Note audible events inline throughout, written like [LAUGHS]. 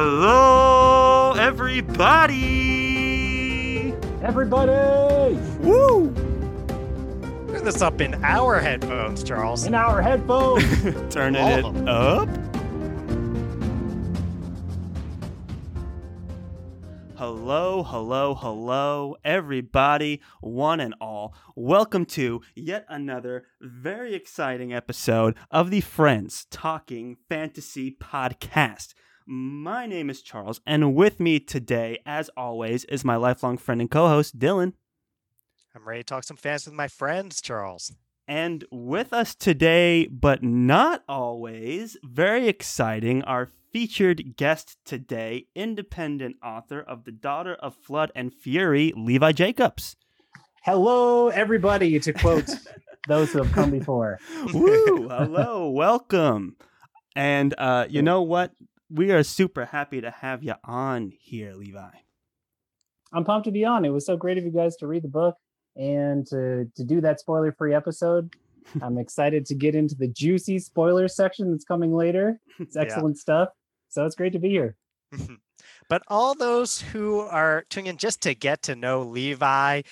Hello, everybody! Everybody! Woo! Turn this up in our headphones, Charles. In our headphones! [LAUGHS] Turning All it of 'em. up. Hello, hello, hello, everybody, one and all. Welcome to yet another very exciting episode of the Friends Talking Fantasy Podcast. My name is Charles, and with me today, as always, is my lifelong friend and co host, Dylan. I'm ready to talk some fans with my friends, Charles. And with us today, but not always, very exciting, our featured guest today, independent author of The Daughter of Flood and Fury, Levi Jacobs. Hello, everybody, to quote [LAUGHS] those who have come before. Woo! Hello, welcome. And uh, you know what? We are super happy to have you on here, Levi. I'm pumped to be on. It was so great of you guys to read the book and to, to do that spoiler free episode. [LAUGHS] I'm excited to get into the juicy spoiler section that's coming later. It's [LAUGHS] Yeah. excellent stuff. So it's great to be here. [LAUGHS] but all those who are tuning in just to get to know Levi,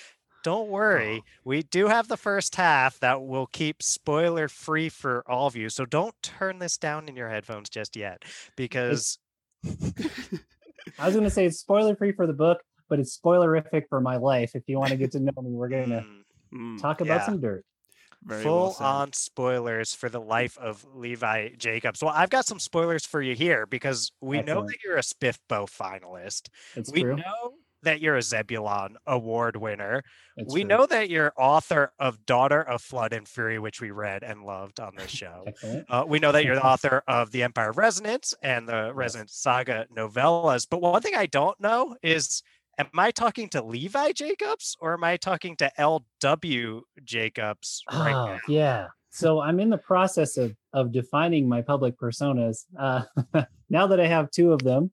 don't worry. We do have the first half that will keep spoiler free for all of you. So don't turn this down in your headphones just yet because [LAUGHS] I was going to say it's spoiler free for the book, but it's spoilerific for my life. If you want to get to know me, we're going to mm, Mm, talk about yeah. some dirt. very full said. on spoilers for the life of Levi Jacobs. Well, I've got some spoilers for you here because we know that you're a SPFBO finalist. It's we true. know that you're a Zebulon Award winner. It's we true. know that you're author of Daughter of Flood and Fury, which we read and loved on this show. Uh, we know that you're the author of The Empire of Resonance and the Resonance Saga novellas. But one thing I don't know is am I talking to Levi Jacobs or am I talking to L.W. Jacobs right Oh, now? yeah. So I'm in the process of of defining my public personas. Uh, [LAUGHS] now that I have two of them,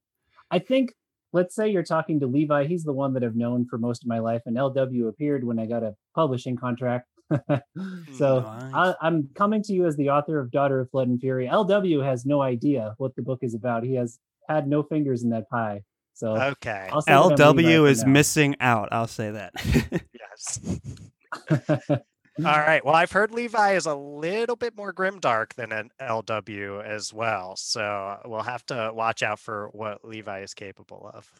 I think let's say you're talking to Levi. He's the one that I've known for most of my life, and LW appeared when I got a publishing contract. [LAUGHS] so hmm, Nice. I, I'm coming to you as the author of Daughter of Flood and Fury. LW has no idea what the book is about. He has had no fingers in that pie. So Okay. I'll say that I'm Levi LW is now. missing out. I'll say that. [LAUGHS] Yes. [LAUGHS] All [LAUGHS] right. Well, I've heard Levi is a little bit more grimdark than an LW as well. So we'll have to watch out for what Levi is capable of.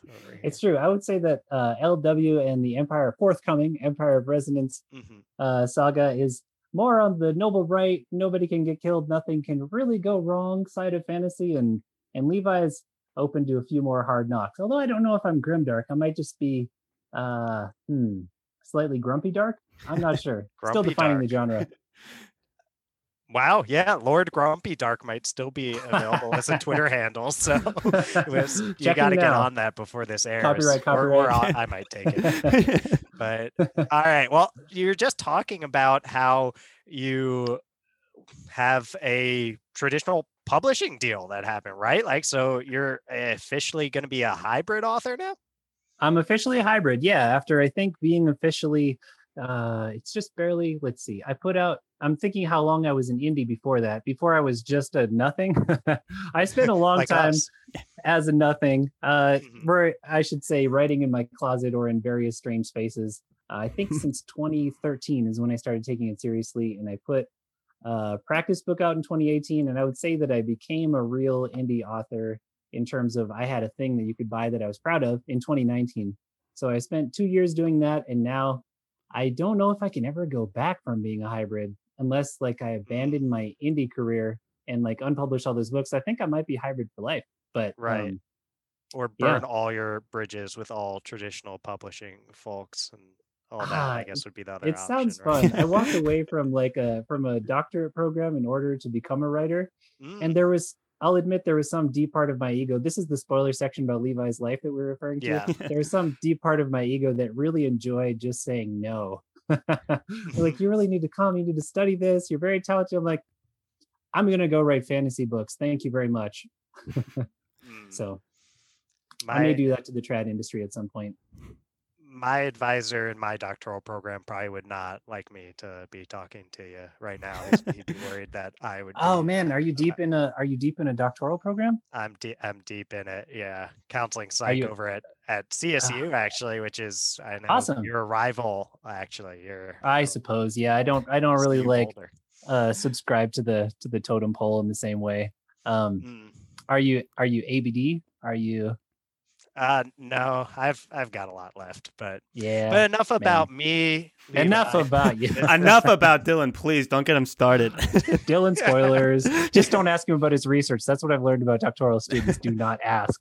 It's true. I would say that uh, LW and the Empire forthcoming Empire of Resonance Mhm. uh, saga is more on the noble right. Nobody can get killed. Nothing can really go wrong side of fantasy, and and Levi is open to a few more hard knocks. Although I don't know if I'm grimdark. I might just be, uh, hmm, slightly grumpy dark. I'm not sure. [LAUGHS] Still defining the genre. [LAUGHS] Wow. Yeah. Lord Grumpy Dark might still be available as a Twitter handle. So [LAUGHS] was- you got to get on that before this airs. Copyright, or- Or, copyright. I I might take it. but all right well you're just talking about how you have a traditional publishing deal that happened right like so you're officially going to be a hybrid author now I'm officially a hybrid. Yeah, after I think being officially uh it's just barely let's see. I put out I'm thinking how long I was in indie before that. Before I was just a nothing. [LAUGHS] I spent a long like time us. as a nothing. Uh Mhm. where I should say writing in my closet or in various strange spaces. Uh, I think [LAUGHS] since 2013 is when I started taking it seriously and I put a practice book out in 2018 and I would say that I became a real indie author in terms of I had a thing that you could buy that I was proud of in 2019. So I spent 2 years doing that and now I don't know if I can ever go back from being a hybrid unless like I abandoned my indie career and like unpublish all those books. I think I might be hybrid for life. But Right. um, or Yeah. burn all your bridges with all traditional publishing folks and all that Ah, i guess would be the other it option, sounds right? fun. I walked [LAUGHS] away from like a from a doctorate program in order to become a writer, Mm, and there was I'll admit there was some deep part of my ego. This is the spoiler section about Levi's life that we're referring to. Yeah. There was some deep part of my ego that really enjoyed just saying no. [LAUGHS] like you really need to come, you need to study this. You're very talented. I'm like, I'm gonna go write fantasy books. Thank you very much. [LAUGHS] mm. So my, I may do that to the trad industry at some point. My advisor in my doctoral program probably would not like me to be talking to you right now. He's- He'd be [LAUGHS] worried that I would. Oh man, are you deep in a are you deep in a doctoral program? I'm deep. I'm deep in it. Yeah, counseling psych you- over at at CSU actually, which is I know Awesome. you're a rival. Actually, you're. I suppose. Yeah, I don't I don't really like uh subscribe to the to the totem pole in the same way. Um Mm. are you are you ABD? Are you Uh, no, I've I've got a lot left, but yeah. but enough about me. Enough about you. [LAUGHS] Enough about Dylan, please don't get him started. [LAUGHS] Dylan spoilers. [LAUGHS] Just don't ask him about his research. That's what I've learned about doctoral students. Do not ask.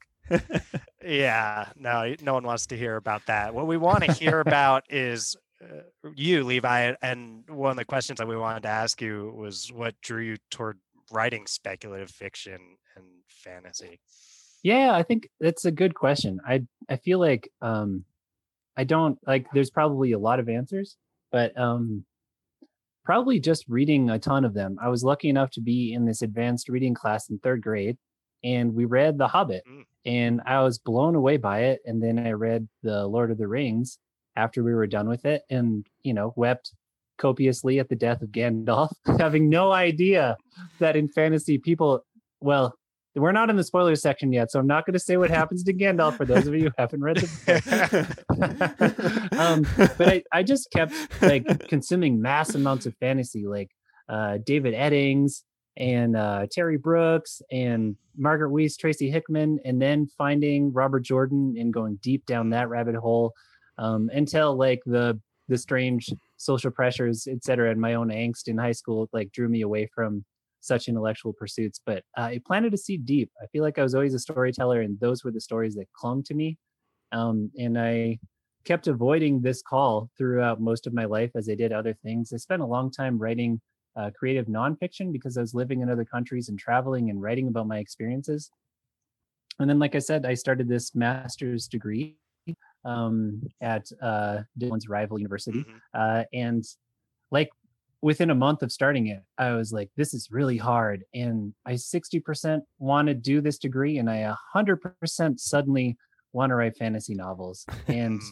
Yeah, no, no one wants to hear about that. What we want to hear about is uh, you, Levi, and one of the questions that we wanted to ask you was what drew you toward writing speculative fiction and fantasy. Yeah, I think that's a good question. I I feel like um I don't like there's probably a lot of answers, but um probably just reading a ton of them. I was lucky enough to be in this advanced reading class in 3rd grade and we read The Hobbit Mm. and I was blown away by it and then I read The Lord of the Rings after we were done with it and you know wept copiously at the death of Gandalf [LAUGHS] having no idea that in fantasy people well we're not in the spoilers section yet, so I'm not going to say what [LAUGHS] happens to Gandalf for those of you who haven't read the book. [LAUGHS] um, but I, I just kept like consuming mass amounts of fantasy, like uh, David Eddings and uh, Terry Brooks and Margaret Weis, Tracy Hickman, and then finding Robert Jordan and going deep down that rabbit hole um, until like the the strange social pressures, et cetera, and my own angst in high school like drew me away from such intellectual pursuits. But uh, it planted a seed deep. I feel like I was always a storyteller, and those were the stories that clung to me. Um, and I kept avoiding this call throughout most of my life as I did other things. I spent a long time writing uh, creative nonfiction because I was living in other countries and traveling and writing about my experiences. And then, like I said, I started this master's degree um, at uh, Dylan's rival university. Mhm. Uh, and like within a month of starting it, I was like, this is really hard. And I 60% want to do this degree, and I 100% suddenly want to write fantasy novels. And. [LAUGHS]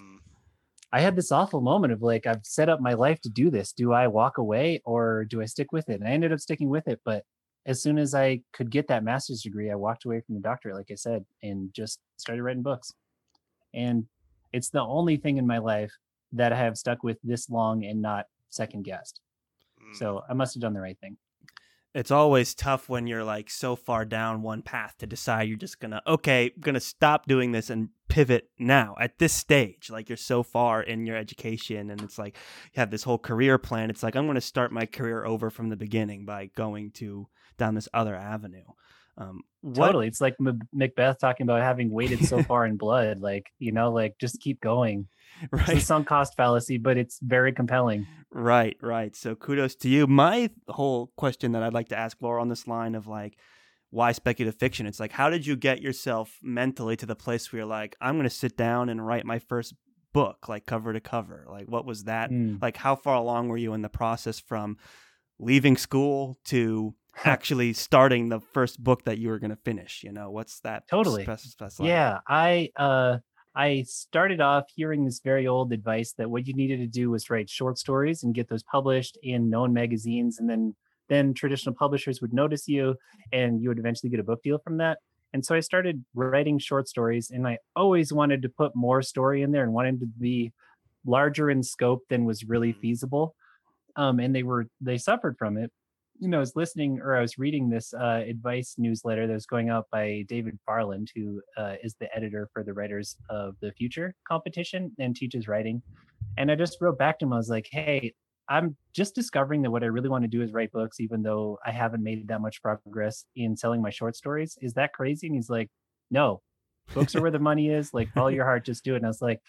I had this awful moment of like, I've set up my life to do this. Do I walk away or do I stick with it? And I ended up sticking with it. But as soon as I could get that master's degree, I walked away from the doctorate, like I said, and just started writing books. And it's the only thing in my life that I have stuck with this long and not second guessed. Mm. So I must have done the right thing. it's always tough when you're like so far down one path to decide you're just gonna okay gonna stop doing this and pivot now at this stage like you're so far in your education and it's like you have this whole career plan it's like i'm gonna start my career over from the beginning by going to down this other avenue um what, Totally. It's like M- Macbeth talking about having waited so [LAUGHS] far in blood. Like, you know, like just keep going. It's a sunk cost fallacy, but it's very compelling. Right, right. So kudos to you. My whole question that I'd like to ask Laura on this line of like, why speculative fiction? It's like, how did you get yourself mentally to the place where you're like, I'm going to sit down and write my first book, like cover to cover? Like, what was that? Mm. Like, how far along were you in the process from leaving school to [LAUGHS] actually starting the first book that you were going to finish? You know, what's that? Totally. spec- spec- like? Yeah, I uh I started off hearing this very old advice that what you needed to do was write short stories and get those published in known magazines and then then traditional publishers would notice you and you would eventually get a book deal from that. And so I started writing short stories and I always wanted to put more story in there and wanted to be larger in scope than was really Mhm. feasible. Um and they were they suffered from it you know, I was listening or I was reading this uh, advice newsletter that was going out by David Farland, who uh, is the editor for the Writers of the Future competition and teaches writing. And I just wrote back to him. I was like, hey, I'm just discovering that what I really want to do is write books, even though I haven't made that much progress in selling my short stories. Is that crazy? And he's like, no, books are where the money is. Like, follow your heart, just do it. And I was like,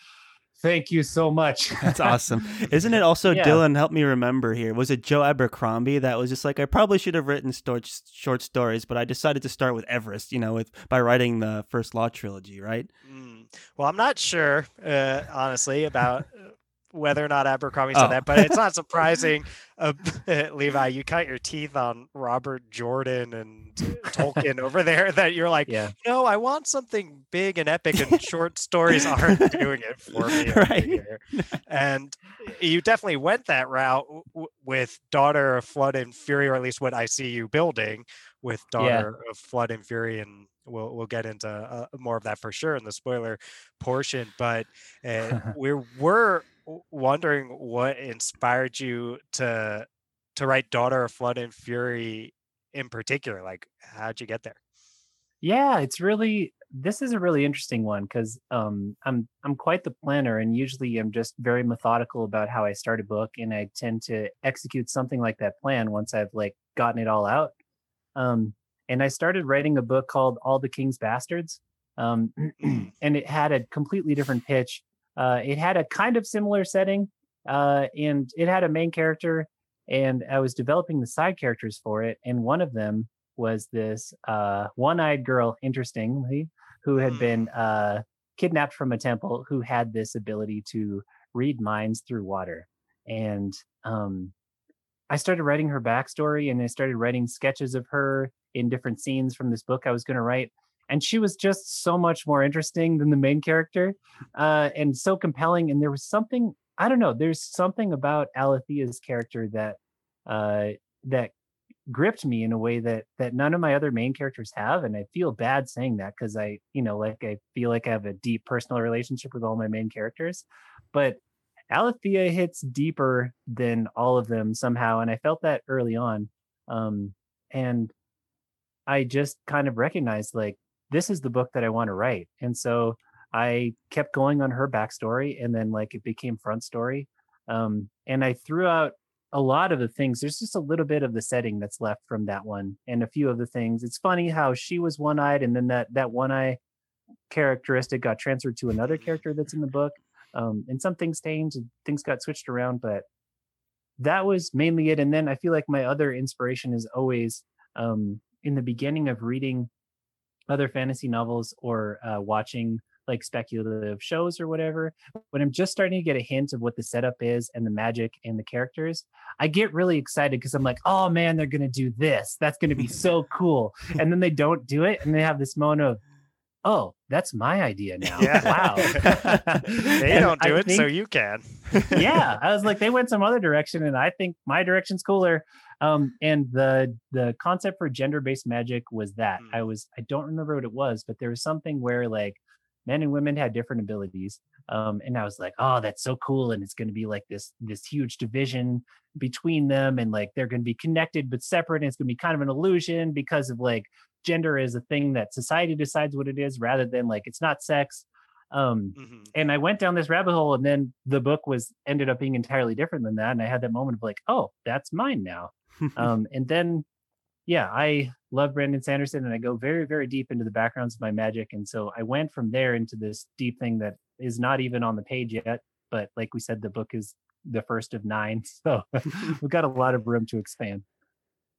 thank you so much. That's awesome. [LAUGHS] Isn't it also Yeah. Dylan? Help me remember here. Was it Joe Abercrombie that was just like I probably should have written sto- short stories, but I decided to start with Everest. You know, with by writing the first Law trilogy, right? Mm. Well, I'm not sure, uh, honestly, about uh, whether or not Abercrombie said Oh. that, but it's not [LAUGHS] surprising. Uh, [LAUGHS] Levi, you cut your teeth on Robert Jordan and Tolkien over there. That you're like, Yeah. no, I want something big and epic, and [LAUGHS] short stories aren't doing it for me. Right. here." And you definitely went that route w- with Daughter of Flood and Fury, or at least what I see you building with Daughter of Flood and Fury, and we'll we'll get into uh, more of that for sure in the spoiler portion. But uh, [LAUGHS] we were wondering what inspired you to to write Daughter of Flood and Fury in particular. Like, how'd you get there? Yeah, it's really this is a really interesting one because um, I'm I'm quite the planner, and usually I'm just very methodical about how I start a book, and I tend to execute something like that plan once I've like gotten it all out. Um, and I started writing a book called All the King's Bastards, um, [CLEARS THROAT] and it had a completely different pitch. Uh, it had a kind of similar setting, uh, and it had a main character, and I was developing the side characters for it, and one of them was this uh, one-eyed girl, interestingly, who had been uh, kidnapped from a temple, who had this ability to read minds through water. And um, I started writing her backstory, and I started writing sketches of her in different scenes from this book I was going to write. And she was just so much more interesting than the main character, uh, and so compelling. And there was something I don't know. There's something about Alethea's character that uh, that gripped me in a way that that none of my other main characters have and i feel bad saying that because i you know like i feel like i have a deep personal relationship with all my main characters but alethea hits deeper than all of them somehow and i felt that early on um and i just kind of recognized like this is the book that i want to write. And so i kept going on her backstory and then like it became front story um and i threw out a lot of the things. There's just a little bit of the setting that's left from that one and a few of the things. It's funny how she was one-eyed and then that that one eye characteristic got transferred to another character that's in the book um and some things changed and things got switched around but that was mainly it and then i feel like my other inspiration is always um in the beginning of reading other fantasy novels or uh, watching like speculative shows or whatever when i'm just starting to get a hint of what the setup is and the magic and the characters i get really excited because i'm like oh man they're gonna do this. That's gonna be [LAUGHS] so cool. And then they don't do it and they have this moment of oh that's my idea now. Wow. [LAUGHS] They And don't do I it, so you can. yeah i was like they went some other [LAUGHS] direction and i think my direction's cooler. Um and the the concept for gender-based magic was that. Mm. i was i don't remember what it was but there was something where like men and women had different abilities um and i was like oh that's so cool and it's going to be like this this huge division between them and like they're going to be connected but separate and it's going to be kind of an illusion because of like gender is a thing that society decides what it is rather than like it's not sex um Mhm. and I went down this rabbit hole, and then the book was ended up being entirely different than that. And I had that moment of like, oh, that's mine now. [LAUGHS] um, and then, yeah, I love Brandon Sanderson, and I go very, very deep into the backgrounds of my magic. And so I went from there into this deep thing that is not even on the page yet. But like we said, the book is the first of nine, [LAUGHS] so [LAUGHS] we've got a lot of room to expand.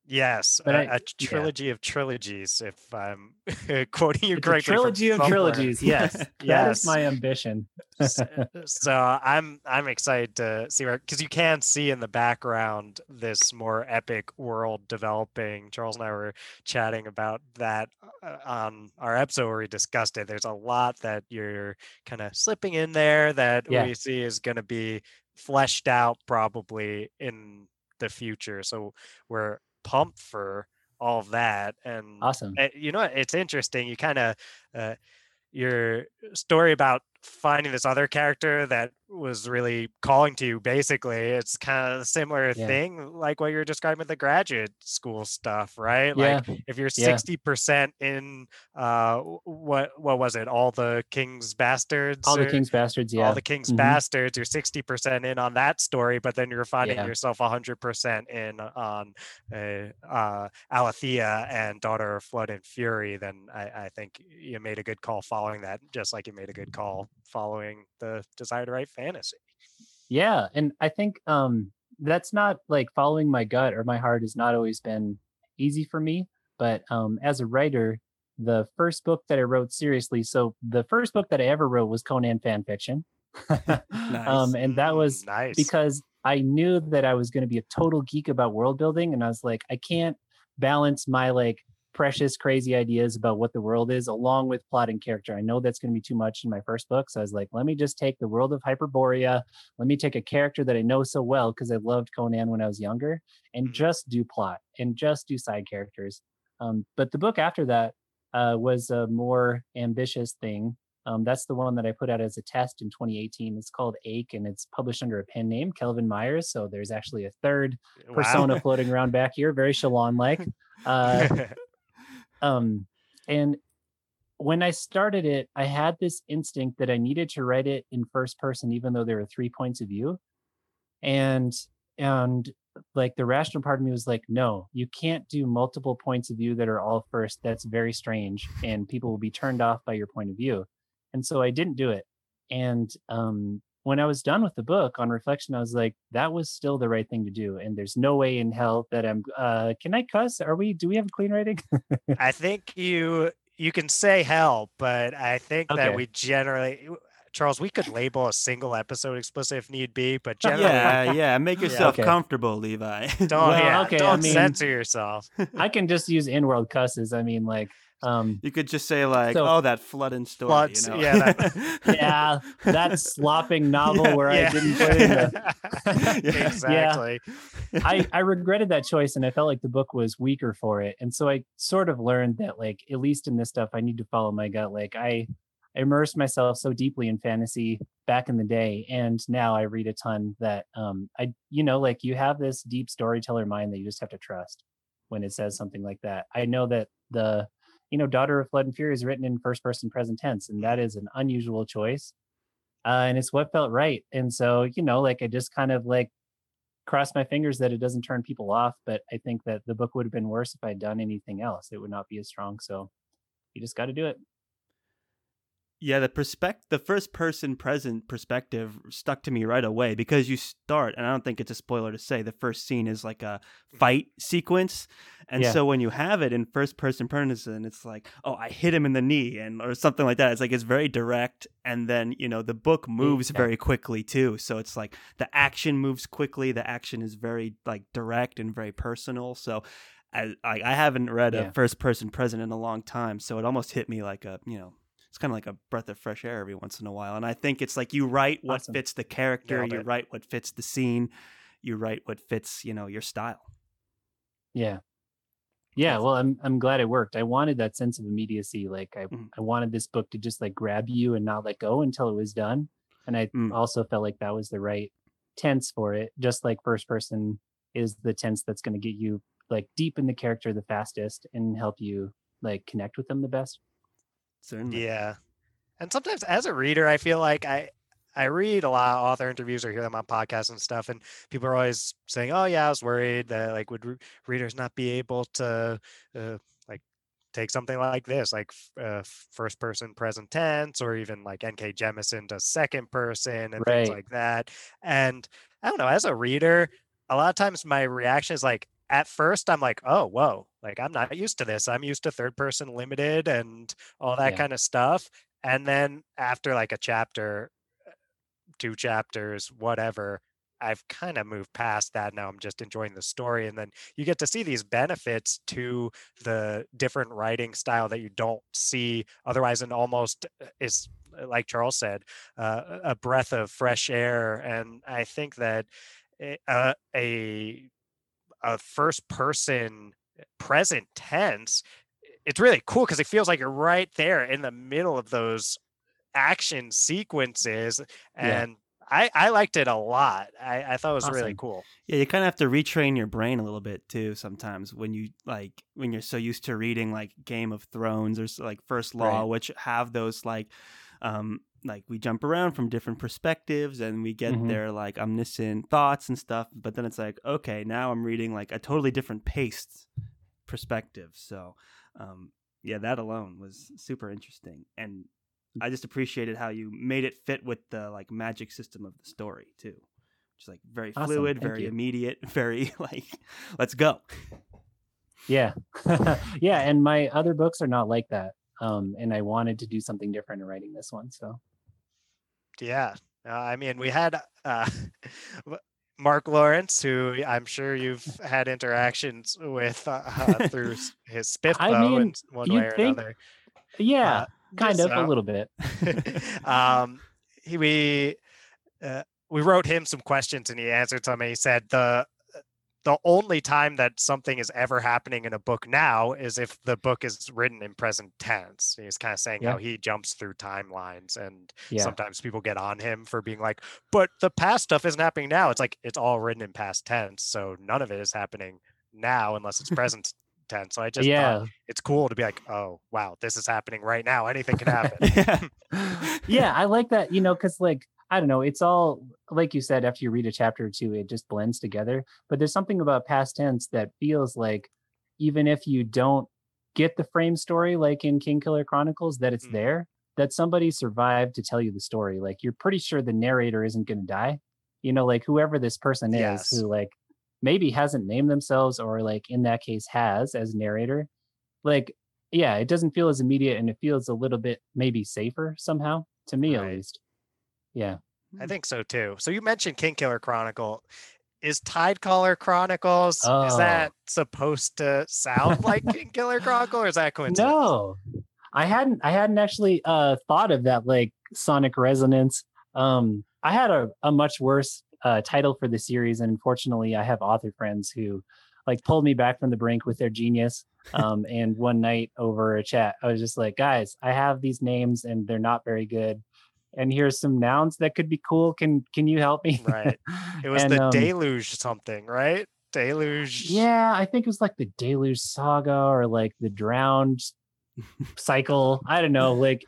Yes, a, I- a yeah. trilogy of trilogies, if I'm [LAUGHS] quoting you correctly. trilogy of trilogies. Yes, [LAUGHS] Yes. is my ambition. S- [LAUGHS] so I'm I'm excited to see where because you can see in the background this more epic world developing. Charles and I were chatting about that uh, on our episode where we discussed it. There's a lot that you're kind of slipping in there that Yeah. we see is going to be fleshed out probably in the future. So we're pumped for all of that and Awesome. uh, you know it's interesting you kind of uh, your story about finding this other character that was really calling to you basically it's kind of a similar Yeah. thing like what you're describing with the graduate school stuff right Yeah. like if you're 60% in uh what what was it all the king's bastards All the King's Bastards. Yeah. all the king's Mhm. bastards you're 60% in on that story but then you're finding Yeah. yourself 100% in on uh, uh alethea and daughter of flood and fury then I, I think you made a good call following that just like you made a good call following the desire to write fantasy Yeah, and I think um that's not like following my gut or my heart has not always been easy for me, but um as a writer, the first book that I wrote seriously, so the first book that I ever wrote was Conan fan fiction. [LAUGHS] Nice. um, and that Mm, was nice because I knew that I was going to be a total geek about world building, and I was like, I can't balance my like precious, crazy ideas about what the world is along with plot and character. I know that's going to be too much in my first book, so I was like, let me just take the world of Hyperborea. Let me take a character that I know so well because I loved Conan when I was younger, and Mhm. just do plot and just do side characters. Um, but the book after that uh, was a more ambitious thing. Um, that's the one that I put out as a test in 2018. It's called Ache, and it's published under a pen name, Kelvin Myers. So there's actually a third Wow. persona floating around back here, very [LAUGHS] Shalon like. Uh, [LAUGHS] um, and when I started it, I had this instinct that I needed to write it in first person, even though there were three points of view. And and like the rational part of me was like, no, you can't do multiple points of view that are all first. That's very strange, and people will be turned off by your point of view. And so I didn't do it. And um, when I was done with the book, on reflection, I was like, that was still the right thing to do. And there's no way in hell that I'm. Uh, can I cuss? Are we? Do we have a clean rating? I [LAUGHS] think you you can say hell, but I think that we generally Charles, we could label a single episode explicit if need be, but [LAUGHS] generally yeah, [LAUGHS] yeah. Make yourself Okay. comfortable, Levi. don't Well, yeah, okay, don't mean- censor yourself. I can just use in-world cusses. I mean, like, um, you could just say like, So- "Oh, that flooding story." Floods, you know? yeah, that- [LAUGHS] [LAUGHS] yeah, that slopping novel where Yeah. I didn't put in the. [LAUGHS] Yeah. exactly. I, I regretted that choice and I felt like the book was weaker for it. And so I sort of learned that like at least in this stuff I need to follow my gut. Like I immersed myself so deeply in fantasy back in the day and now I read a ton that um I you know like you have this deep storyteller mind that you just have to trust when it says something like that. I know that the you know Daughter of Flood and Fury is written in first person present tense and that is an unusual choice. Uh, and it's what felt right. And so, you know, like I just kind of like crossed my fingers that it doesn't turn people off. But I think that the book would have been worse if I'd done anything else. It would not be as strong. So you just got to do it. Yeah, the perspect the first person present perspective stuck to me right away because you start, and I don't think it's a spoiler to say the first scene is like a mm-hmm. fight sequence, and Yeah. so when you have it in first person person, it's like, oh, I hit him in the knee, and or something like that. It's like it's very direct, and then you know the book moves Yeah. very quickly too, so it's like the action moves quickly. The action is very like direct and very personal. So. I, I I haven't read Yeah. a first person present in a long time, so it almost hit me like a you know it's kind of like a breath of fresh air every once in a while. And I think it's like you write what Awesome. fits the character, you it. write what fits the scene, you write what fits, you know, your style. Yeah. Yeah. Well, I'm, I'm glad it worked. I wanted that sense of immediacy. Like I, Mhm. I wanted this book to just like grab you and not let go until it was done. And I Mm. also felt like that was the right tense for it. Just like first person is the tense that's going to get you like deep in the character the fastest and help you like connect with them the best. Certainly. Yeah. And sometimes as a reader, I feel like I I read a lot of author interviews or hear them on podcasts and stuff, and people are always saying, "Oh yeah, I was worried that like would re- readers not be able to uh, like take something like this, like uh, first person present tense, or even like N.K. Jemisin does second person and things like that." And I don't know, as a reader, a lot of times my reaction is like, at first I'm like, "Oh whoa, like I'm not used to this. I'm used to third person limited and all that Yeah. kind of stuff." And then after like a chapter, two chapters, whatever, I've kind of moved past that. Now I'm just enjoying the story. And then you get to see these benefits to the different writing style that you don't see otherwise, and almost uh, is, like Charles said, uh, a breath of fresh air. And I think that a- uh, a, a first person present tense it's really cool because it feels like you're right there in the middle of those action sequences Yeah. and I, I liked it a lot. I, I thought it was really cool. Yeah, you kind of have to retrain your brain a little bit too sometimes when you like when you're so used to reading like Game of Thrones or like First Law, Right. which have those like um like we jump around from different perspectives and we get Mhm. their like omniscient thoughts and stuff, but then it's like okay, now I'm reading like a totally different paced perspective. So, um yeah, that alone was super interesting and I just appreciated how you made it fit with the like magic system of the story too. which is like very Awesome, fluid, thank very you. immediate, [LAUGHS] very like let's go. Yeah. [LAUGHS] yeah. And my other books are not like that. Um, and I wanted to do something different in writing this one. So Yeah. Uh, I mean, we had uh, [LAUGHS] Mark Lawrence, who I'm sure you've had interactions with uh, uh, [LAUGHS] through his spiff I mean, in one way or think- another. Yeah, Uh, kind of so- a little bit. [LAUGHS] um, he we uh, we wrote him some questions and he answered some. And he said the the only time that something is ever happening in a book now is if the book is written in present tense. He's kind of saying how he jumps through timelines and Yeah. sometimes people get on him for being like, but the past stuff isn't happening now. It's like it's all written in past tense, so none of it is happening now unless it's [LAUGHS] present tense. So I just yeah. it's cool to be like, oh wow, this is happening right now. Anything can [LAUGHS] happen. yeah. yeah, I like that, you know, because like I don't know, it's all like you said, after you read a chapter or two, it just blends together. But there's something about past tense that feels like even if you don't get the frame story like in King Killer Chronicles, that it's Mhm. there, that somebody survived to tell you the story. Like you're pretty sure the narrator isn't gonna die. You know, like whoever this person is Yes. who like maybe hasn't named themselves or like in that case has as narrator. Like yeah, it doesn't feel as immediate and it feels a little bit maybe safer somehow to me Right. at least. Yeah. I think so too. So you mentioned King Killer Chronicle. Is Tidecaller Chronicles is Oh. that supposed to sound like [LAUGHS] King Killer Chronicle or is that coincidence? No. I hadn't I hadn't actually uh thought of that like sonic resonance. Um I had a, a much worse uh title for the series and unfortunately I have author friends who like pulled me back from the brink with their genius. Um and one night over a chat I was just like, guys, I have these names and they're not very good. And here's some nouns that could be cool. Can can you help me? Right. [LAUGHS] It was And, the um, deluge something, right? Deluge. Yeah, I think it was like the Deluge Saga or like the Drowned [LAUGHS] Cycle. I don't know. Like,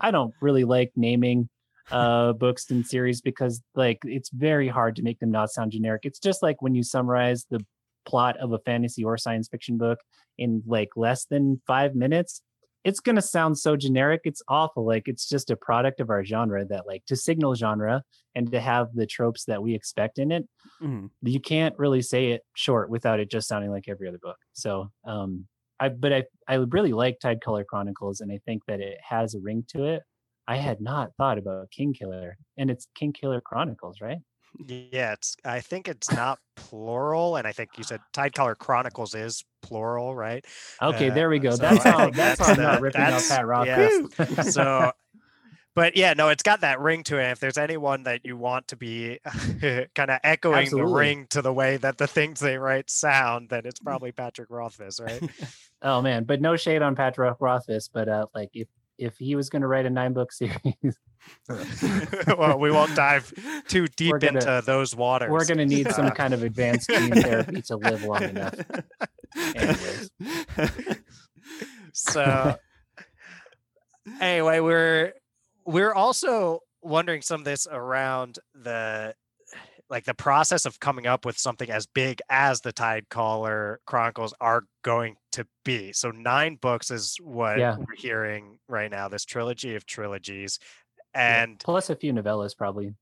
I don't really like naming uh books and series because like it's very hard to make them not sound generic. It's just like when you summarize the plot of a fantasy or science fiction book in like less than five minutes. It's gonna sound so generic. It's awful. Like it's just a product of our genre that like to signal genre and to have the tropes that we expect in it Mhm. you can't really say it short without it just sounding like every other book. So, um, I but I I really like Tidecaller Chronicles, and I think that it has a ring to it. I had not thought about King Killer, and it's King Killer Chronicles, right? Yeah, it's I think it's not plural, and I think you said Tidecaller Chronicles is plural, right? Okay, Uh, there we go. so that's how that's, that's how I'm not ripping out that's- Pat Roth. yeah. [LAUGHS] so but yeah no it's got that ring to it if there's anyone that you want to be [LAUGHS] kind of echoing Absolutely. the ring to the way that the things they write sound then it's probably patrick rothfuss right [LAUGHS] oh man, but no shade on Pat Ro- Rothfuss, but uh, like if if he was going to write a nine book series, [LAUGHS] well we won't dive too deep gonna- into those waters we're going to need some [LAUGHS] kind of advanced gene therapy to live long enough. Anyways. so anyway we're we're also wondering some of this around the like the process of coming up with something as big as the tide caller chronicles are going to be so nine books is what Yeah. we're hearing right now this trilogy of trilogies Yeah, and plus a few novellas, probably.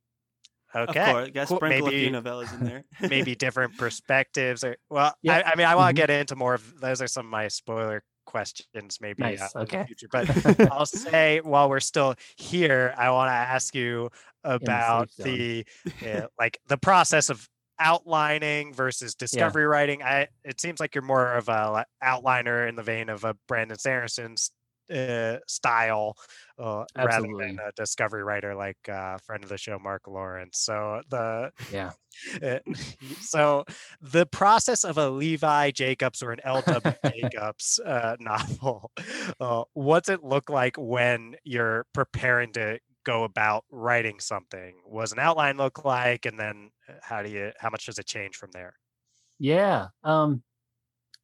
okay Of course, got cool, sprinkle a maybe- few novellas in there. [LAUGHS] maybe [LAUGHS] different perspectives or well Yeah. I, I mean i want to get into more of those are some of my spoiler questions maybe Nice, uh, in the okay. future but [LAUGHS] I'll say while we're still here, I want to ask you about safe the uh, like the process of outlining versus discovery writing. I it seems like you're more of a li- outliner in the vein of a Brandon Sanderson's uh, style uh, rather than a discovery writer like uh, friend of the show Mark Lawrence. So the Yeah. [LAUGHS] uh, so the process of a Levi Jacobs or an L.W. [LAUGHS] Jacobs uh, [LAUGHS] novel, uh, what's it look like when you're preparing to go about writing something? What's an outline look like, and then how do you how much does it change from there? Yeah. Um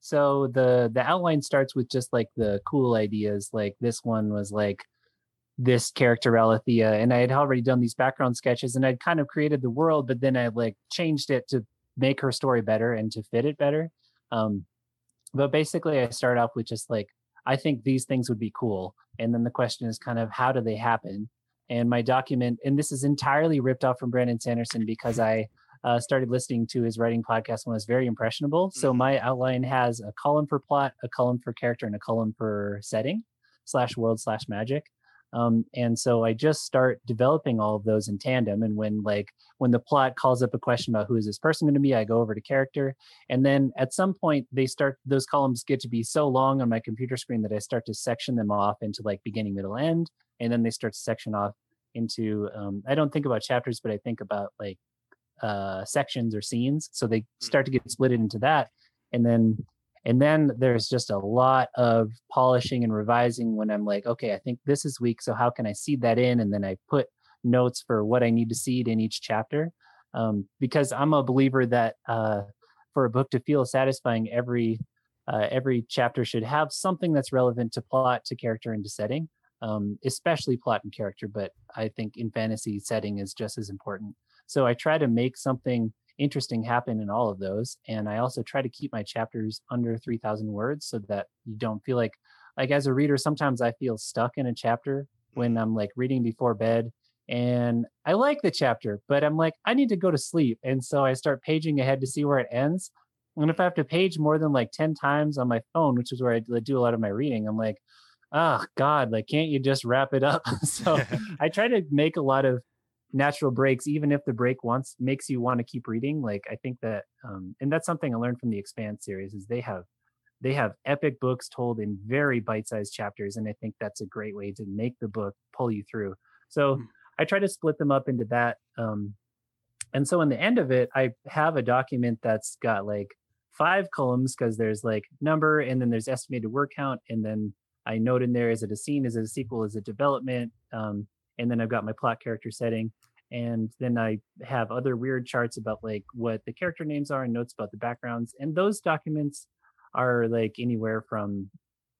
so the the outline starts with just like the cool ideas. Like this one was like this character Alethea, and I had already done these background sketches and I'd kind of created the world, but then I like changed it to make her story better and to fit it better. Um but basically I start off with just like I think these things would be cool. And then the question is kind of how do they happen? And my document, and this is entirely ripped off from Brandon Sanderson because I uh, started listening to his writing podcast when I was very impressionable. So Mhm. my outline has a column for plot, a column for character, and a column for setting slash world slash magic. Um, and so I just start developing all of those in tandem. And when like when the plot calls up a question about who is this person going to be, I go over to character. And then at some point they start those columns get to be so long on my computer screen that I start to section them off into like beginning, middle, end. And then they start to section off into um, I don't think about chapters, but I think about like uh, sections or scenes. So they start to get split into that. And then and then there's just a lot of polishing and revising when I'm like, okay, I think this is weak. So how can I seed that in? And then I put notes for what I need to seed in each chapter. Um, because I'm a believer that uh, for a book to feel satisfying, every uh, every chapter should have something that's relevant to plot, to character, and to setting, um, especially plot and character. But I think in fantasy, setting is just as important. So I try to make something interesting happen in all of those. And I also try to keep my chapters under 3,000 words so that you don't feel like, like as a reader, sometimes I feel stuck in a chapter when mm-hmm. I'm like reading before bed and I like the chapter, but I'm like, I need to go to sleep. And so I start paging ahead to see where it ends. And if I have to page more than like 10 times on my phone, which is where I do a lot of my reading, I'm like, oh God, like, can't you just wrap it up? [LAUGHS] so [LAUGHS] I try to make a lot of natural breaks even if the break once makes you want to keep reading like i think that um and that's something i learned from the expanse series is they have they have epic books told in very bite-sized chapters and i think that's a great way to make the book pull you through so mm. i try to split them up into that um and so in the end of it i have a document that's got like five columns because there's like number and then there's estimated word count and then i note in there is it a scene is it a sequel is it development um and then I've got my plot character setting. And then I have other weird charts about like what the character names are and notes about the backgrounds. And those documents are like anywhere from